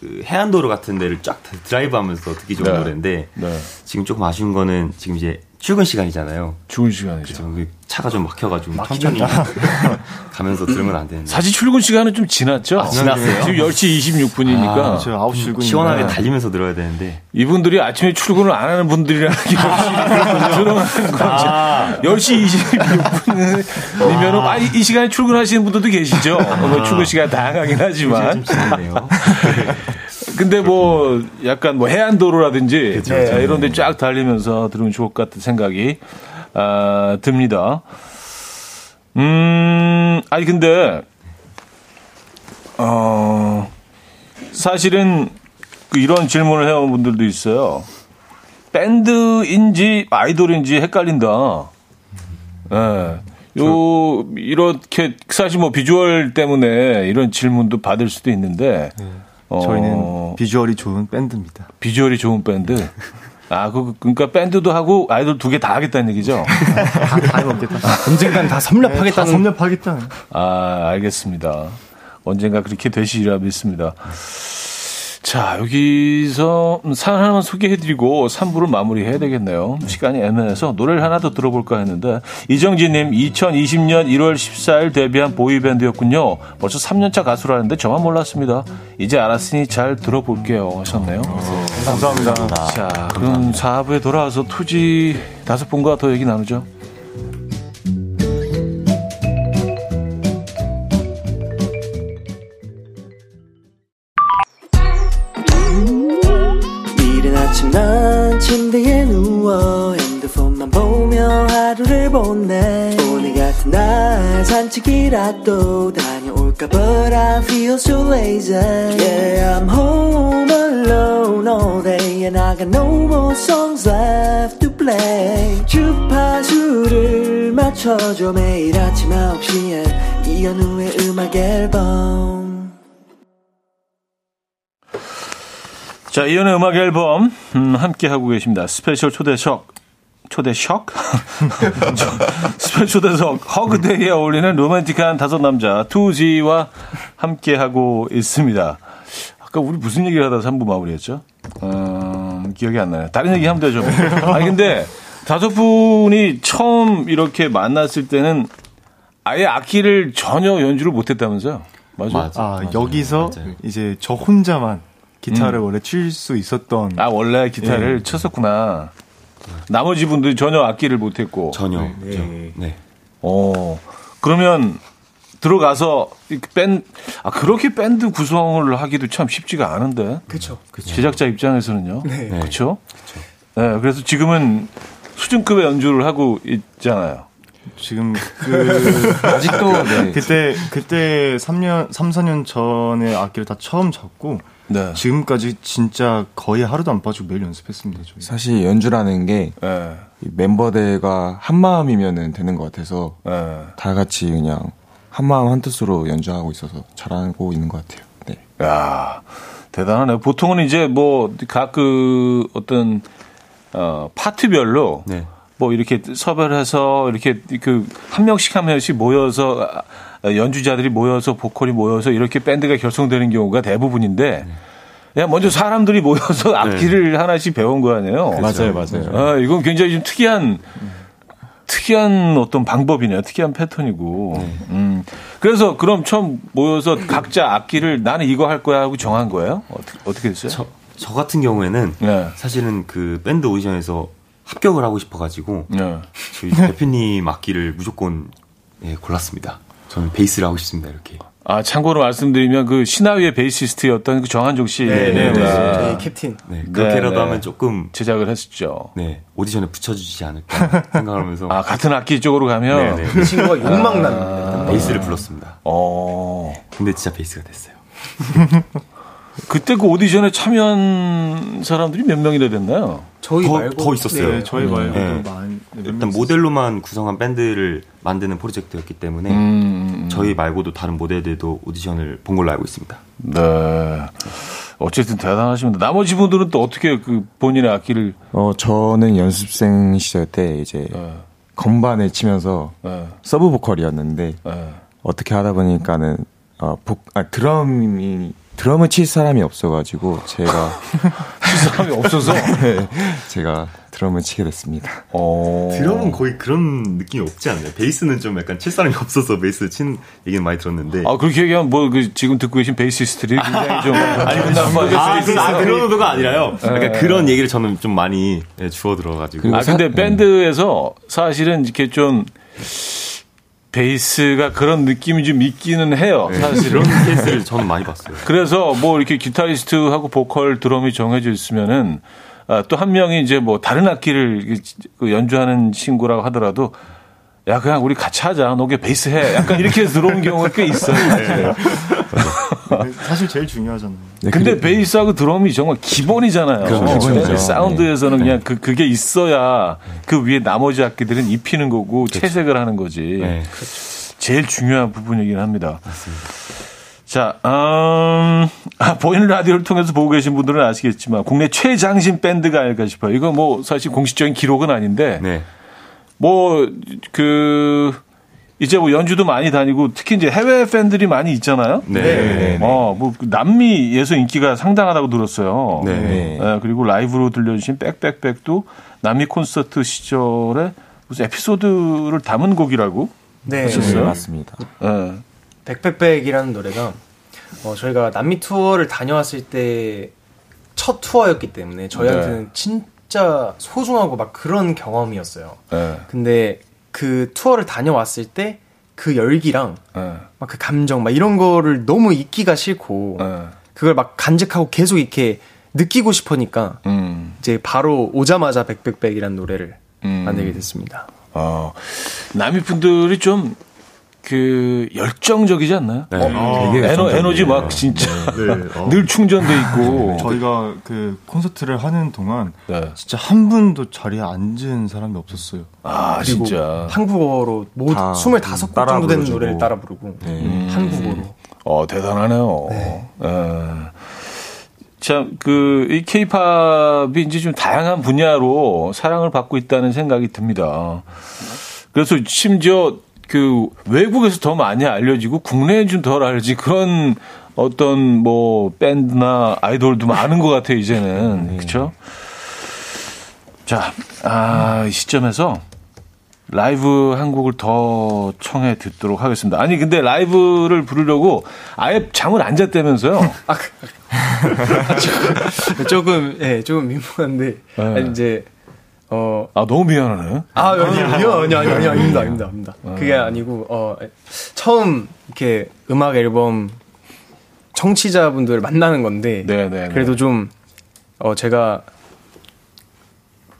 그 해안도로 같은 데를 쫙 드라이브하면서 듣기 좋은 네. 노래인데 네. 지금 조금 아쉬운 거는 지금 이제 출근 시간이잖아요. 좋은 시간이죠. 차가 좀 막혀가지고 천천히 <laughs> 가면서 들으면 안 되는데 사실 출근 시간은 좀 지났죠? 지났어요? 지금 10시 26분이니까. 아, 저 9시 출근인데 시원하게 달리면서 들어야 되는데 이분들이 아침에 출근을 안 하는 분들이라는 게 들어가는 거죠. 10시 26분이면 아, 이, 이 시간에 출근하시는 분들도 계시죠. 뭐 출근 시간 다양하긴 하지만. <laughs> 근데 뭐 약간 뭐 해안도로라든지 네. 자, 이런 데 쫙 달리면서 들으면 좋을 것 같은 생각이 아, 듭니다. 음, 아니 근데 어 사실은 그 이런 질문을 해온 분들도 있어요. 밴드인지 아이돌인지 헷갈린다. 예. 요 이렇게 사실 뭐 비주얼 때문에 이런 질문도 받을 수도 있는데 어, 저희는 비주얼이 좋은 밴드입니다. 비주얼이 좋은 밴드. <laughs> 아, 그, 그러니까 밴드도 하고 아이돌 두 개 다 하겠다는 얘기죠? <laughs> 다 해먹겠다. 언젠간 다다 섭렵하겠다는 섭렵하겠다. 아, 알겠습니다. 언젠가 그렇게 되시리라 믿습니다. 자, 여기서 사연 하나만 소개해드리고 3부를 마무리해야 되겠네요. 시간이 애매해서 노래를 하나 더 들어볼까 했는데 이정진님 2020년 1월 14일 데뷔한 보이밴드였군요. 벌써 3년차 가수라는데 저만 몰랐습니다. 이제 알았으니 잘 들어볼게요 하셨네요. 감사합니다. 자, 그럼 4부에 돌아와서 투지 다섯 분과 더 얘기 나누죠. 산책이라도 다녀올까 But I feel so lazy Yeah I'm home alone all day And I got no more songs left to play 주파수를 맞춰줘 매일 아침 9시에 이현우의 음악 앨범 자, 이현우의 음악 앨범 음, 함께 하고 계십니다. 스페셜 초대석 초대석 스페셜 초대석 Hug Day에 어울리는 로맨틱한 다섯 남자 투지와 함께 하고 있습니다. 아까 우리 무슨 얘기를 하다 3부 마무리했죠? 음, 기억이 안 나요. 다른 얘기 하면 되죠. 아니 근데 다섯 분이 처음 이렇게 만났을 때는 아예 악기를 전혀 연주를 못했다면서요? 맞아요. 맞아. 아, 맞아요. 여기서 맞아요. 이제 저 혼자만 기타를 원래 칠 수 있었던 아 원래 기타를 쳤었구나. 나머지 분들이 전혀 악기를 못했고. 전혀. 네. 네. 네. 어 그러면 들어가서 밴, 아 그렇게 밴드 구성을 하기도 참 쉽지가 않은데. 그렇죠. 제작자 입장에서는요. 네. 그렇죠. 네, 그래서 지금은 수준급의 연주를 하고 있잖아요. 지금 그 <laughs> 아직도 네. 그때 그때 3년 3, 4년 전에 악기를 다 처음 잡고 네. 지금까지 진짜 거의 하루도 안 빠지고 매일 연습했습니다. 저희. 사실 연주라는 게 네. 이 멤버들과 한 마음이면 되는 것 같아서 네. 다 같이 그냥 한 마음 한 뜻으로 연주하고 있어서 잘하고 있는 것 같아요. 네. 야 대단하네. 보통은 이제 뭐 각 그 어떤 어 파트별로 네. 뭐 이렇게 섭외해서 이렇게 그 한 명씩 한 명씩 모여서 아, 연주자들이 모여서 보컬이 모여서 이렇게 밴드가 결성되는 경우가 대부분인데 그냥 먼저 사람들이 모여서 악기를 하나씩 배운 거 아니에요. 맞아요, 맞아요. 아, 이건 굉장히 좀 특이한 특이한 어떤 방법이네요. 특이한 패턴이고. 음. 그래서 그럼 처음 모여서 각자 악기를 나는 이거 할 거야 하고 정한 거예요? 어떻게, 어떻게 됐어요? 저, 저 같은 경우에는 네. 사실은 그 밴드 오디션에서 합격을 하고 싶어가지고 네. 저희 대표님 악기를 무조건 예, 골랐습니다. 저는 베이스를 하고 싶습니다. 이렇게. 아, 참고로 말씀드리면 그 신화위의 베이시스트였던 그 정한종 씨가 네, 네, 네. 저희 캡틴. 네, 그렇게라도 네. 하면 조금 제작을 했었죠. 네 오디션에 붙여주지 않을까 생각하면서 <laughs> 아, 같은 악기 쪽으로 가면 네, 네. 이 친구가 욕망 나는 베이스를 불렀습니다. 어. 근데 진짜 베이스가 됐어요. <laughs> 그때 그 오디션에 참여한 사람들이 몇 명이나 됐나요? 저희 더- 말고 더 있었어요. 네, 저희 말고도 네. 많이 네, 몇 일단 명 모델로만 구성한 밴드를 만드는 프로젝트였기 때문에 음. 저희 말고도 다른 모델들도 오디션을 본 걸로 알고 있습니다. 네. 어쨌든 대단하십니다. 나머지 분들은 또 어떻게 그 본인의 악기를 어 저는 연습생 시절 때 이제 네. 건반을 치면서 네. sub 보컬이었는데 네. 어떻게 하다 보니까는 어, 복, 아, 드럼이 드럼을 칠 사람이 없어가지고 제가 <laughs> 그 사람이 없어서 <laughs> 제가 드럼을 치게 됐습니다. 어. 드럼은 거의 그런 느낌이 없지 않나요? 베이스는 좀 약간 칠 사람이 없어서 베이스 치는 얘기는 많이 들었는데 아 그렇게 얘기하면 뭐 그 지금 듣고 계신 베이시스트들이 굉장히 좀 <laughs> 기분 나빠질 아, 수 그, 아, 있어요. 그런 의도가 아니라요. 네. 약간 그런 얘기를 저는 좀 많이 예, 주워 들어가지고. 아 근데 밴드에서 사실은 이렇게 좀 베이스가 그런 느낌이 좀 있기는 해요. 사실은. 그런 <laughs> 케이스를 저는 많이 봤어요. 그래서 뭐 이렇게 기타리스트하고 보컬 드럼이 정해져 있으면은 아, 또 한 명이 이제 뭐 다른 악기를 그 연주하는 친구라고 하더라도 야 그냥 우리 같이 하자. 너게 베이스 해. 약간 이렇게 들어온 경우가 꽤 있어요. 사실은. <laughs> 네, 사실 제일 중요하잖아요. 네, 근데 그리고- 베이스하고 드럼이 정말 기본이잖아요. 그렇죠. 기본이죠. 사운드에서는 네. 그냥 그, 그게 있어야 그 위에 나머지 악기들은 입히는 거고 채색을 하는 거지. 네. 제일 중요한 부분이긴 합니다. 자, 음, 아, 보이는 라디오를 통해서 보고 계신 분들은 아시겠지만 국내 최장신 밴드가 아닐까 싶어요. 이거 뭐 사실 공식적인 기록은 아닌데 네. 뭐 그 이제 뭐 연주도 많이 다니고 특히 이제 해외 팬들이 많이 있잖아요. 네. 네. 어, 뭐 남미에서 인기가 상당하다고 들었어요. 네. 네. 예, 그리고 라이브로 들려주신 백백백도 남미 콘서트 시절에 무슨 에피소드를 담은 곡이라고. 네. 네, 하셨어요? 맞습니다. 예. 백백백이라는 노래가 어, 저희가 남미 투어를 다녀왔을 때 첫 투어였기 때문에 저희한테는 진 짜 소중하고 막 그런 경험이었어요. 예. 근데 그 투어를 다녀왔을 때 그 열기랑 예. 막그 감정 막 이런 거를 너무 잊기가 싫고 예. 그걸 막 간직하고 계속 이렇게 느끼고 싶으니까 음. 이제 바로 오자마자 백백백이라는 노래를 음. 만들게 됐습니다. 어. 남미 분들이 좀 그 열정적이지 않나요? 네. 되게 에너. 에너지 막 진짜 네. <laughs> 어. 늘 충전돼 있고. 저희가 그 콘서트를 하는 동안 네. 진짜 한 분도 자리에 앉은 사람이 없었어요. 아, 진짜. 한국어로 모두 다 25곡 따라 정도 되는. 노래를 따라 부르고 네. 한국어로 어, 대단하네요. 예. 참, 그, 이 케이팝이 이제 좀 다양한 분야로 사랑을 받고 있다는 생각이 듭니다. 그래서 심지어 그 외국에서 더 많이 알려지고 국내에 좀 덜 알지 그런 어떤 뭐 밴드나 아이돌도 많은 것 같아요, 이제는. 그쵸? 자, 아, 이 시점에서 라이브 한 곡을 더 청해 듣도록 하겠습니다. 아니, 근데 라이브를 부르려고 아예 잠을 안 잤다면서요? <laughs> 아, 그- 조금, 조금, 예, 조금 민망한데, 네. 아니, 이제, 어, 아, 너무 미안하네. 아, 아니요, 아니요, 아니요, 아니요, 아니요, 아닙니다, 아닙니다, 아닙니다. 그게 아니고, 어, 처음 이렇게 음악 앨범 청취자분들을 만나는 건데, 네, 네, 네. 그래도 좀, 어, 제가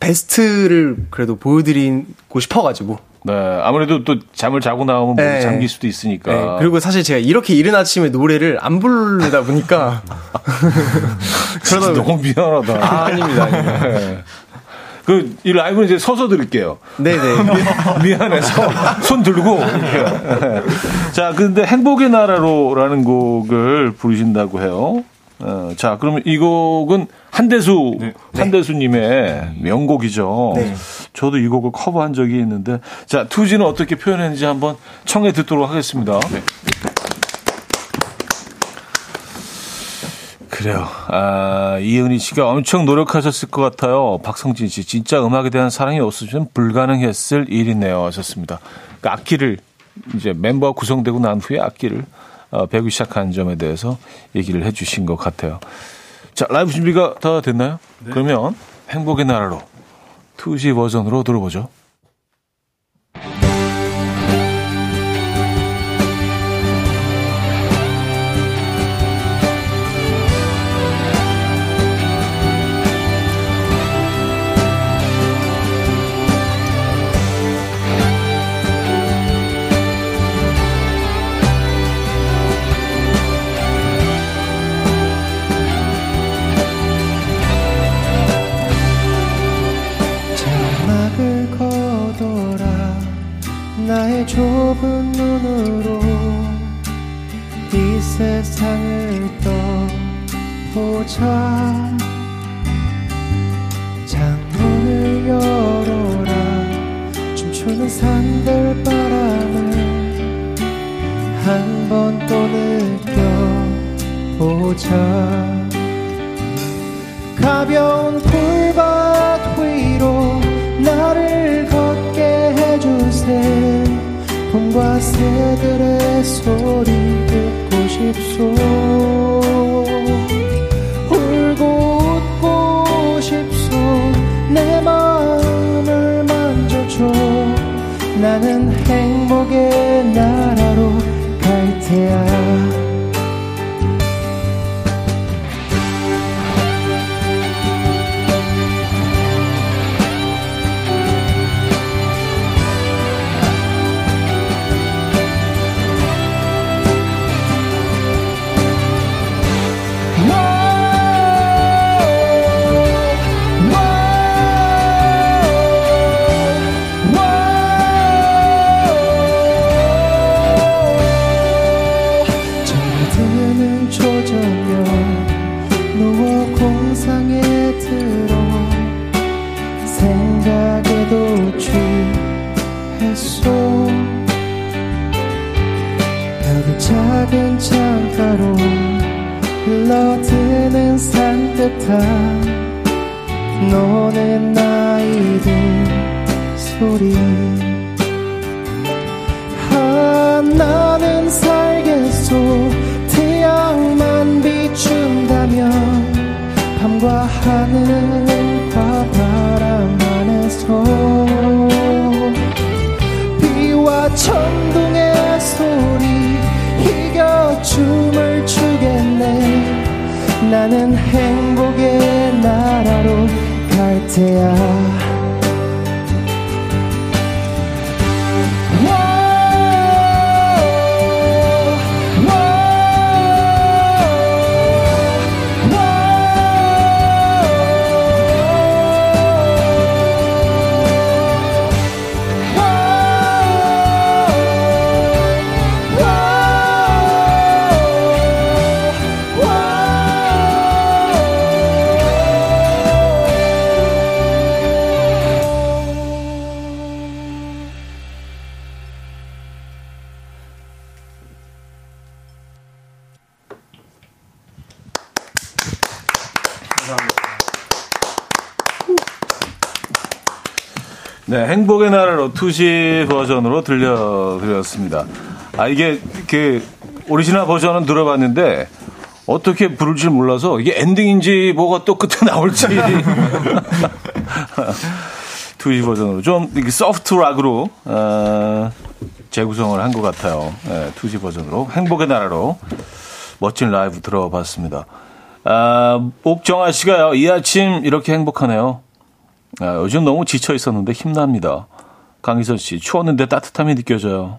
베스트를 그래도 보여드리고 싶어가지고, 네, 아무래도 또 잠을 자고 나오면 네. 잠길 수도 있으니까. 네, 그리고 사실 제가 이렇게 이른 아침에 노래를 안 부르다 보니까, <laughs> 진짜 너무 미안하다. 아, 아닙니다, 아닙니다. <laughs> 네. 그, 이 라이브는 이제 서서 들을게요. 네네. <laughs> 미안해서 손 들고. <laughs> 자, 근데 행복의 나라로라는 곡을 부르신다고 해요. 어, 자, 그러면 이 곡은 한대수 한대수님의 명곡이죠. 네. 저도 이 곡을 커버한 적이 있는데, 자, 투지는 어떻게 표현했는지 한번 청해 듣도록 하겠습니다. 그래요. 아, 이은희 씨가 엄청 노력하셨을 것 같아요. 박성진 씨, 진짜 음악에 대한 사랑이 없으면 불가능했을 일이네요. 하셨습니다. 그 악기를 이제 멤버가 구성되고 난 후에 악기를 어, 배우기 시작한 점에 대해서 얘기를 해 주신 것 같아요. 자, 라이브 준비가 다 됐나요? 그러면 행복의 나라로 2G 버전으로 들어보죠. 나의 좁은 눈으로 이 세상을 떠보자. 창문을 열어라. 춤추는 산들 바람을 한 번 또 느껴보자. 가벼운 풀밭 위로 나를 걷게 해주세 봄과 새들의 소리 듣고 싶소. 울고 웃고 싶소. 내 마음을 만져줘. 나는 행복의 나라로 갈 테야 나는 행복의 나라로 갈 테야 투지 버전으로 들려드렸습니다. 아, 이게, 그, 오리지널 버전은 들어봤는데, 어떻게 부를 줄 몰라서, 이게 엔딩인지 뭐가 또 끝에 <laughs> 나올지. <laughs> 투지 버전으로. 좀, soft rock으로, 아, 재구성을 한 것 같아요. 예, 네, 투지 버전으로. 행복의 나라로. 멋진 라이브 들어봤습니다. 아, 옥정아 씨가요, 이 아침 이렇게 행복하네요. 아, 요즘 너무 지쳐 있었는데 힘납니다. 강희선 씨, 추웠는데 따뜻함이 느껴져요.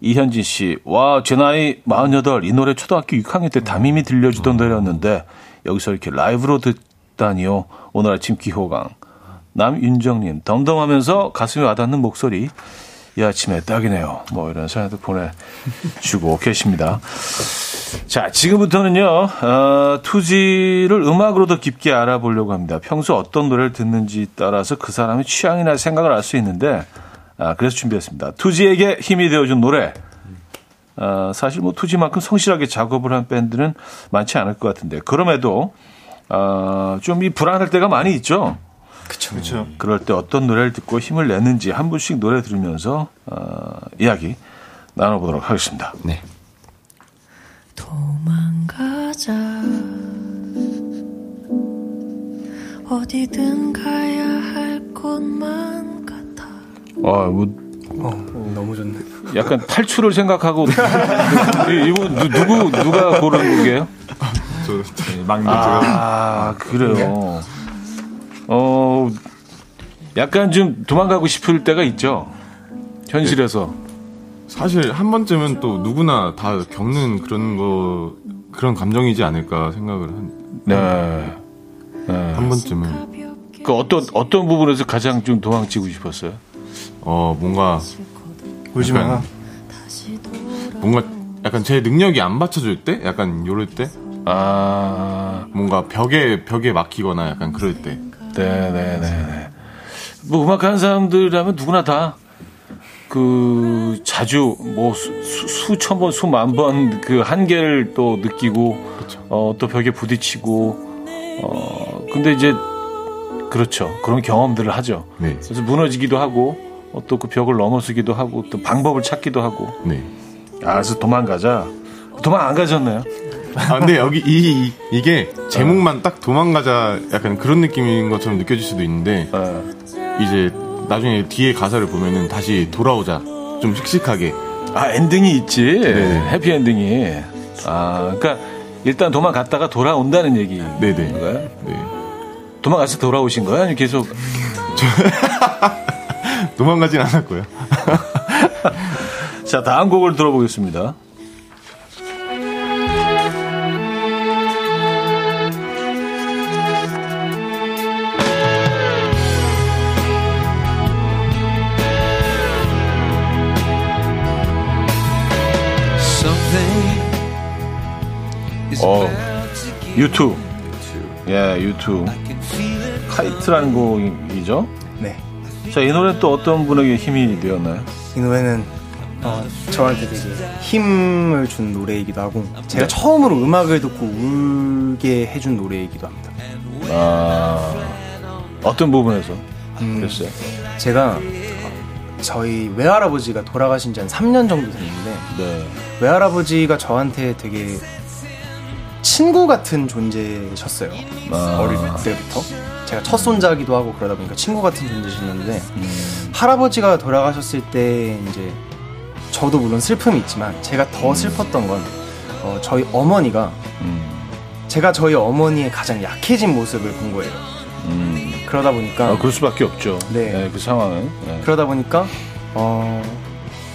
이현진 씨, 와, 제 나이 48, 이 노래 초등학교 6학년 때 담임이 들려주던 노래였는데, 여기서 이렇게 라이브로 듣다니요. 오늘 아침 기호강. 남윤정님, 덤덤하면서 가슴에 와닿는 목소리. 이 아침에 딱이네요. 뭐 이런 사연도 보내주고 <laughs> 계십니다. 자, 지금부터는요, 어, 투지를 음악으로 더 깊게 알아보려고 합니다. 평소 어떤 노래를 듣는지 따라서 그 사람의 취향이나 생각을 알 수 있는데, 아, 그래서 준비했습니다. 투지에게 힘이 되어준 노래. 아, 사실 뭐 투지만큼 성실하게 작업을 한 밴드는 많지 않을 것 같은데, 그럼에도, 아, 좀이 불안할 때가 많이 있죠. 그렇죠. 그럴 때 어떤 노래를 듣고 힘을 내는지 한 분씩 노래 들으면서, 어, 이야기 나눠보도록 하겠습니다. 네. 도망가자 어디든 가야 할 곳만 같아 아, 뭐, 어, 너무 좋네. 약간 탈출을 생각하고 <laughs> 이- 이거 누, 누구 누가 고른 곡이에요? 저 막내 아 그래요. 어 약간 좀 도망가고 싶을 때가 있죠. 현실에서. 사실 한 번쯤은 또 누구나 다 겪는 그런 거 그런 감정이지 않을까 생각을 한, 네. 네. 한 번쯤은 그 어떤 어떤 부분에서 가장 좀 도망치고 싶었어요? 어 뭔가 울지 마. 뭔가 약간 제 능력이 안 받쳐줄 때 약간 요럴 때 아, 뭔가 벽에 벽에 막히거나 약간 그럴 때 네 네 네. 뭐 음악 하는 사람들이라면 누구나 다 그 자주 뭐 수, 수- 수천 번 수만 번 그 한계를 또 느끼고 어, 또 벽에 부딪히고 어 근데 이제 그렇죠 그런 경험들을 하죠. 네 그래서 무너지기도 하고 어, 또그 벽을 넘어서기도 하고 또 방법을 찾기도 하고 네. 아, 그래서 도망가자 도망 안 가셨나요? 아 근데 여기 이, 이- 이 게 제목만 딱 도망가자 약간 그런 느낌인 것처럼 느껴질 수도 있는데 어, 이제 나중에 뒤에 가사를 보면은 다시 돌아오자 좀 씩씩하게 아 엔딩이 있지 네. 해피 엔딩이 아 그러니까 일단 도망갔다가 돌아온다는 얘기인가요? 네네 네. 도망가서 돌아오신 거예요? 아니면 계속 <laughs> 도망가진 않았고요 <laughs> 자 다음 곡을 들어보겠습니다. 어, 유튜. 예, 유튜. 카이트라는 곡이죠. 네. 자, 이 노래 또 어떤 분에게 힘이 되었나요? 이 노래는 어, 저한테 되게 힘을 준 노래이기도 하고 제가 처음으로 음악을 듣고 울게 해준 노래이기도 합니다. 아, 어떤 부분에서 음, 됐어요? 제가 어, 저희 외할아버지가 돌아가신 지 한 3년 정도 됐는데 네. 외할아버지가 저한테 되게 친구 같은 존재셨어요. 아. 어릴 때부터. 제가 첫 손자기도 하고 그러다 보니까 친구 같은 존재셨는데 음. 할아버지가 돌아가셨을 때 이제 저도 물론 슬픔이 있지만 제가 더 슬펐던 건 어, 저희 어머니가 음. 제가 저희 어머니의 가장 약해진 모습을 본 거예요. 음. 그러다 보니까 아, 그럴 수밖에 없죠. 네. 그 상황은. 네. 그러다 보니까 어,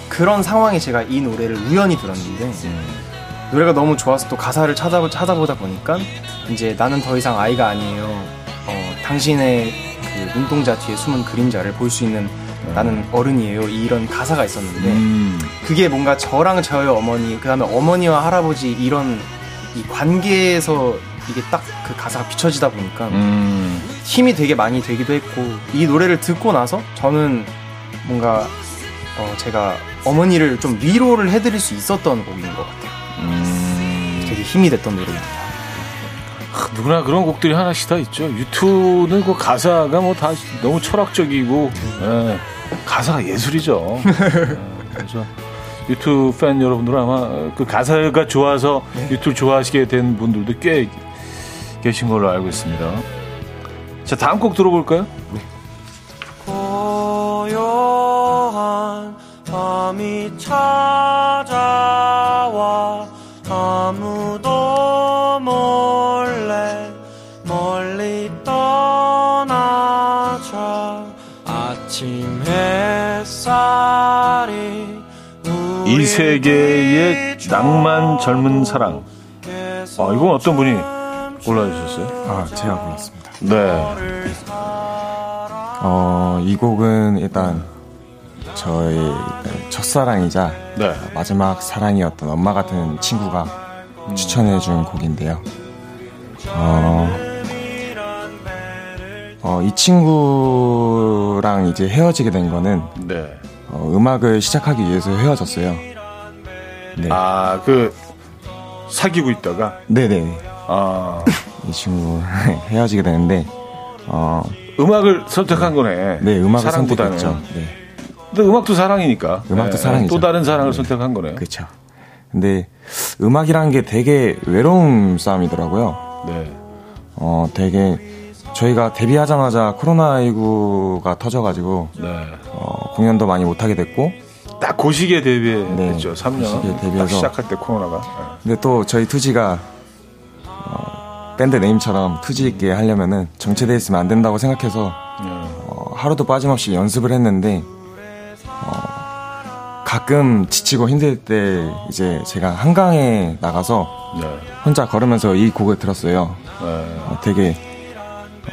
그런 상황에 제가 이 노래를 우연히 들었는데 음. 노래가 너무 좋아서 또 가사를 찾아보, 찾아보다 보니까 이제 나는 더 이상 아이가 아니에요. 어, 당신의 그 눈동자 뒤에 숨은 그림자를 볼 수 있는 나는 어른이에요. 이런 가사가 있었는데 음. 그게 뭔가 저랑 저희 어머니 그다음에 어머니와 할아버지 이런 이 관계에서 이게 딱 그 가사가 비춰지다 보니까 음. 힘이 되게 많이 되기도 했고 이 노래를 듣고 나서 저는 뭔가 어, 제가 어머니를 좀 위로를 해드릴 수 있었던 곡인 것 같아요. 힘이 됐던 노래입니다. 아, 누구나 그런 곡들이 하나씩 다 있죠. 유튜는 그 가사가 뭐 다 너무 철학적이고 예, 가사가 예술이죠. <laughs> 예, 그래서 유튜브 팬 여러분들은 아마 그 가사가 좋아서 유튜브 좋아하시게 된 분들도 꽤 계신 걸로 알고 있습니다. 자, 다음 곡 들어볼까요? 고요한 밤이 찾아와 아무 이 세계의 낭만 젊은 사랑. 아, 이건 어떤 분이 골라주셨어요? 아, 제가 골랐습니다. 네. 어, 이 곡은 일단 저의 첫사랑이자 네. 마지막 사랑이었던 엄마 같은 친구가 추천해준 곡인데요. 어, 어, 이 친구랑 이제 헤어지게 된 거는 네. 어, 음악을 시작하기 위해서 헤어졌어요. 네. 아, 그, 사귀고 있다가? 네네. 아. <laughs> 이 친구 <laughs> 헤어지게 되는데, 어, 음악을 선택한 거네. 네, 음악을 사랑보다는. 선택했죠. 네. 근데 음악도 사랑이니까. 음악도 네, 사랑이죠. 또 다른 사랑을 선택한 거네. 그렇죠. 근데 음악이란 게 되게 외로움 싸움이더라고요. 네. 어, 되게 저희가 데뷔하자마자 코로나19가 터져가지고 네. 어, 공연도 많이 못하게 됐고 딱그 시기에 데뷔했죠. 네, 3년. 그 시기에 데뷔해서. 딱 시작할 때 코로나가. 근데 또 저희 투지가 어, 밴드 네임처럼 투지 있게 하려면은 정체돼 있으면 안 된다고 생각해서 네. 어, 하루도 빠짐없이 연습을 했는데 어, 가끔 지치고 힘들 때 이제 제가 한강에 나가서 네. 혼자 걸으면서 이 곡을 들었어요. 네. 어, 되게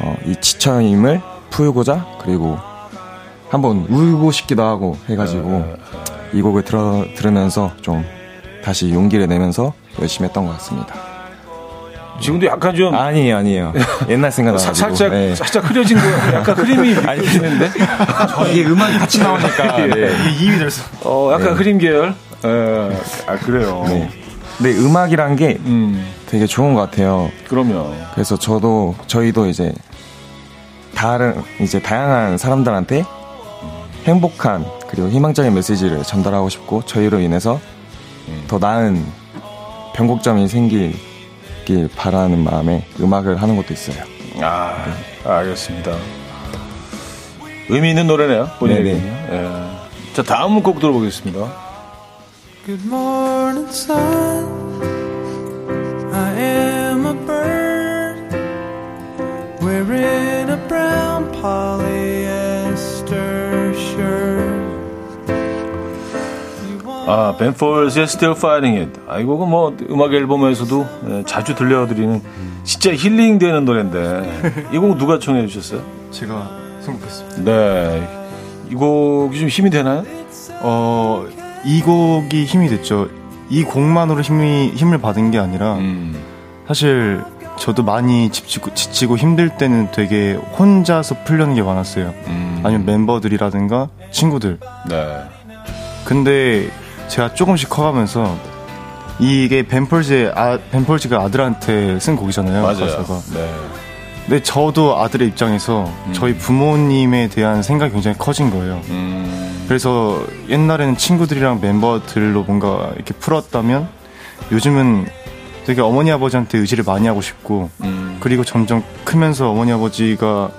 어, 이 지쳐임을 풀고자 그리고 한번 울고 싶기도 하고 해가지고 네, 이 곡을 들어, 들으면서 좀 다시 용기를 내면서 열심히 했던 것 같습니다. 지금도 약간 좀. 아니에요, 아니에요. 옛날 사, 생각나가지고. 살짝, 네. 살짝 흐려진 거, 약간 흐림이 <laughs> 느껴지는데? <laughs> 이게 음악이 같이 나오니까 예. 네. 이게 이입이 됐어. 어, 약간 네. 흐림 계열? 예. 아, 그래요. 네. 근데 음악이란 게 음, 되게 좋은 것 같아요. 그럼요. 그래서 저도 저희도 이제 다른 이제 다양한 사람들한테 행복한 그리고 희망적인 메시지를 전달하고 싶고 저희로 인해서 더 나은 변곡점이 생기길 바라는 마음에 음악을 하는 것도 있어요. 아, 알겠습니다. 의미 있는 노래네요. 본인에게는요. 네네. 예. 자, 다음 곡 들어보겠습니다. Good morning, sun. I am a bird polyester shirt. 아, 벤폴스의 Still Fighting It. 아, 이 곡은 뭐 음악 앨범에서도 예, 자주 들려드리는 진짜 힐링되는 노래인데 이 곡 누가 청해 주셨어요? 제가 선곡했습니다. 네. 이 곡이 좀 힘이 되나요? 어, 이 곡이 힘이 됐죠. 이 곡만으로 힘이, 힘을 받은 게 아니라, 음. 사실 저도 많이 지치고, 지치고 힘들 때는 되게 혼자서 풀려는 게 많았어요. 음. 아니면 멤버들이라든가 친구들. 네. 근데 제가 조금씩 커가면서 이게 벤펄즈의 아, 벤펄즈가 아들한테 쓴 곡이잖아요. 맞아요. 가사가. 네. 근데 저도 아들의 입장에서 저희 부모님에 대한 생각이 굉장히 커진 거예요. 음. 그래서 옛날에는 친구들이랑 멤버들로 뭔가 이렇게 풀었다면 요즘은 되게 어머니 아버지한테 의지를 많이 하고 싶고 음. 그리고 점점 크면서 어머니 아버지가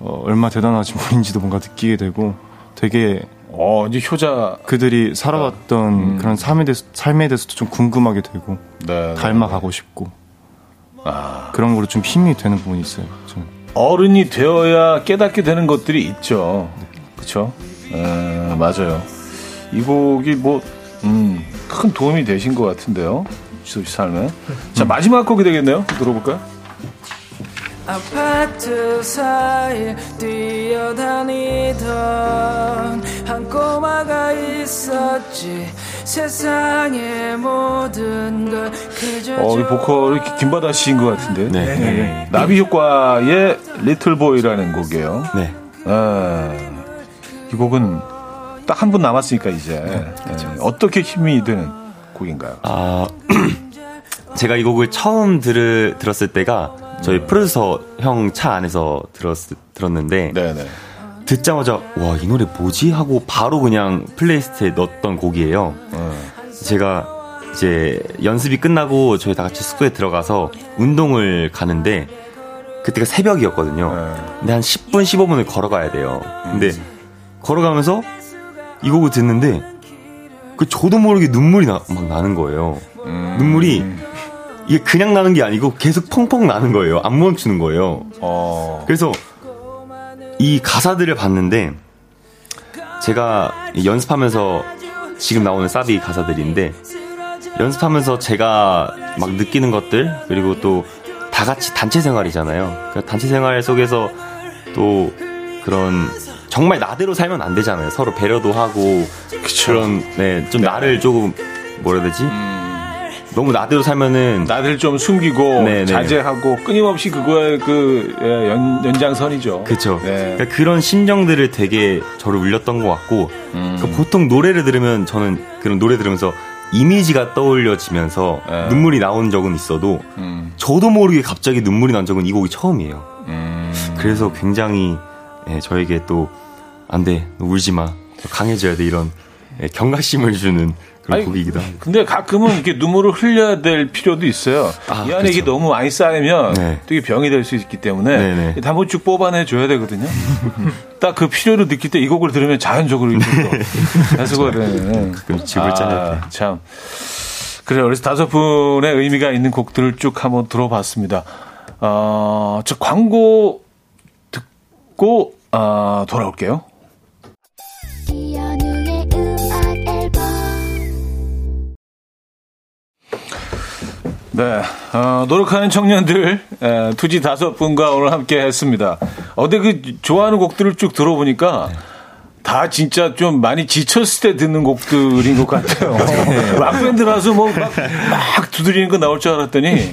어, 얼마 대단하신 분인지도 뭔가 느끼게 되고 되게 어, 이제 효자 그들이 살아왔던 음. 그런 삶에 대해서 삶에 대해서도 좀 궁금하게 되고 네. 닮아가고 싶고 아. 그런 거로 좀 힘이 되는 부분이 있어요. 저는. 어른이 되어야 깨닫게 되는 것들이 있죠. 그쵸? 에, 맞아요. 이 곡이 뭐, 음, 큰 도움이 되신 것 같은데요. 지섭 씨 삶에. 자, 마지막 곡이 되겠네요. 들어볼까요? 아파트 뛰어다니던 한 꼬마가 있었지 세상의 모든 걸 그저 어, 이 보컬이 김바다 씨인 것 같은데. 네. 네. 나비 효과의 리틀 보이라는 곡이에요. 네. 에, 이 곡은 딱 한 분 남았으니까 이제. 에, 어떻게 힘이 되는 곡인가요? 아, <clears throat> 제가 이 곡을 처음 들, 들었을 때가 저희 프로듀서 형 차 안에서 들었, 들었는데 네네. 듣자마자 와 이 노래 뭐지 하고 바로 그냥 playlist에 넣었던 곡이에요. 제가 이제 연습이 끝나고 저희 다 같이 숙소에 들어가서 운동을 가는데 그때가 새벽이었거든요. 근데 한 10분 15분을 걸어가야 돼요. 근데 걸어가면서 이 곡을 듣는데 그 저도 모르게 눈물이 나, 막 나는 거예요. 눈물이 이게 그냥 나는 게 아니고 계속 펑펑 나는 거예요. 안 멈추는 거예요. 그래서 이 가사들을 봤는데 제가 연습하면서 지금 나오는 사비 가사들인데 연습하면서 제가 막 느끼는 것들 그리고 또 다 같이 단체 생활이잖아요. 그러니까 단체 생활 속에서 또 그런 정말 나대로 살면 안 되잖아요. 서로 배려도 하고 그런 네, 좀 나를 조금 뭐라 해야 되지? 너무 나대로 살면은 나를 좀 숨기고 네, 네. 자제하고 끊임없이 그거의 그 예, 연, 연장선이죠. 그쵸. 네. 그러니까 그런 심정들을 되게 저를 울렸던 것 같고, 음. 그러니까 보통 노래를 들으면 저는 그런 노래 들으면서 이미지가 떠올려지면서 네. 눈물이 나온 적은 있어도, 음. 저도 모르게 갑자기 눈물이 난 적은 이 곡이 처음이에요. 그래서 굉장히 예, 저에게 또, 안 돼, 너 울지 마. 더 강해져야 돼. 이런 예, 경각심을 주는 그런 아니, 곡이기도 하고. 근데 가끔은 이렇게 눈물을 흘려야 될 필요도 있어요. 아, 이 안에 이게 그렇죠. 너무 많이 쌓이면 네. 되게 병이 될 수 있기 때문에 네네. 한번 쭉 뽑아내 줘야 되거든요. <laughs> 딱 그 필요를 느낄 때 이 곡을 들으면 자연적으로 또 해석을 되는. 가끔 집을 짜낼 때. 참. 그래요. 그래서 다섯 분의 의미가 있는 곡들을 쭉 한번 들어봤습니다. 어, 저 광고 듣고 아, 돌아올게요. 네, 어, 노력하는 청년들 에, 투지 다섯 분과 오늘 함께 했습니다. 어, 근데 그 좋아하는 곡들을 쭉 들어보니까 다 진짜 좀 많이 지쳤을 때 듣는 곡들인 것 같아요. <laughs> 락밴드라서 뭐막막 두드리는 거 나올 줄 알았더니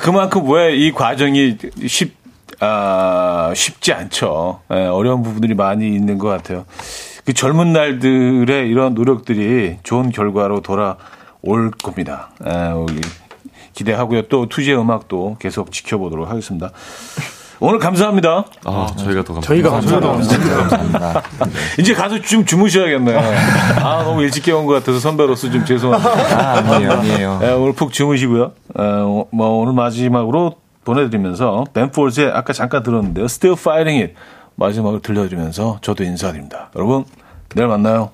그만큼 왜 이 과정이 쉽, 아, 쉽지 않죠. 에, 어려운 부분들이 많이 있는 것 같아요. 그 젊은 날들의 이런 노력들이 좋은 결과로 돌아올 겁니다. 에, 우리 기대하고요. 또 투지의 음악도 계속 지켜보도록 하겠습니다. 오늘 감사합니다. 아, 저희가 더 감사합니다. 저희가 감사합니다. <laughs> 이제 가서 좀 주무셔야겠네요. 아, 너무 일찍 깨운 것 같아서 선배로서 좀 죄송합니다. 아, 아니에요, 아니에요. 네, 오늘 푹 주무시고요. 어, 뭐 오늘 마지막으로 보내드리면서 벤포즈의 아까 잠깐 들었는데요. Still Fighting It 마지막으로 들려드리면서 저도 인사드립니다. 여러분 내일 만나요.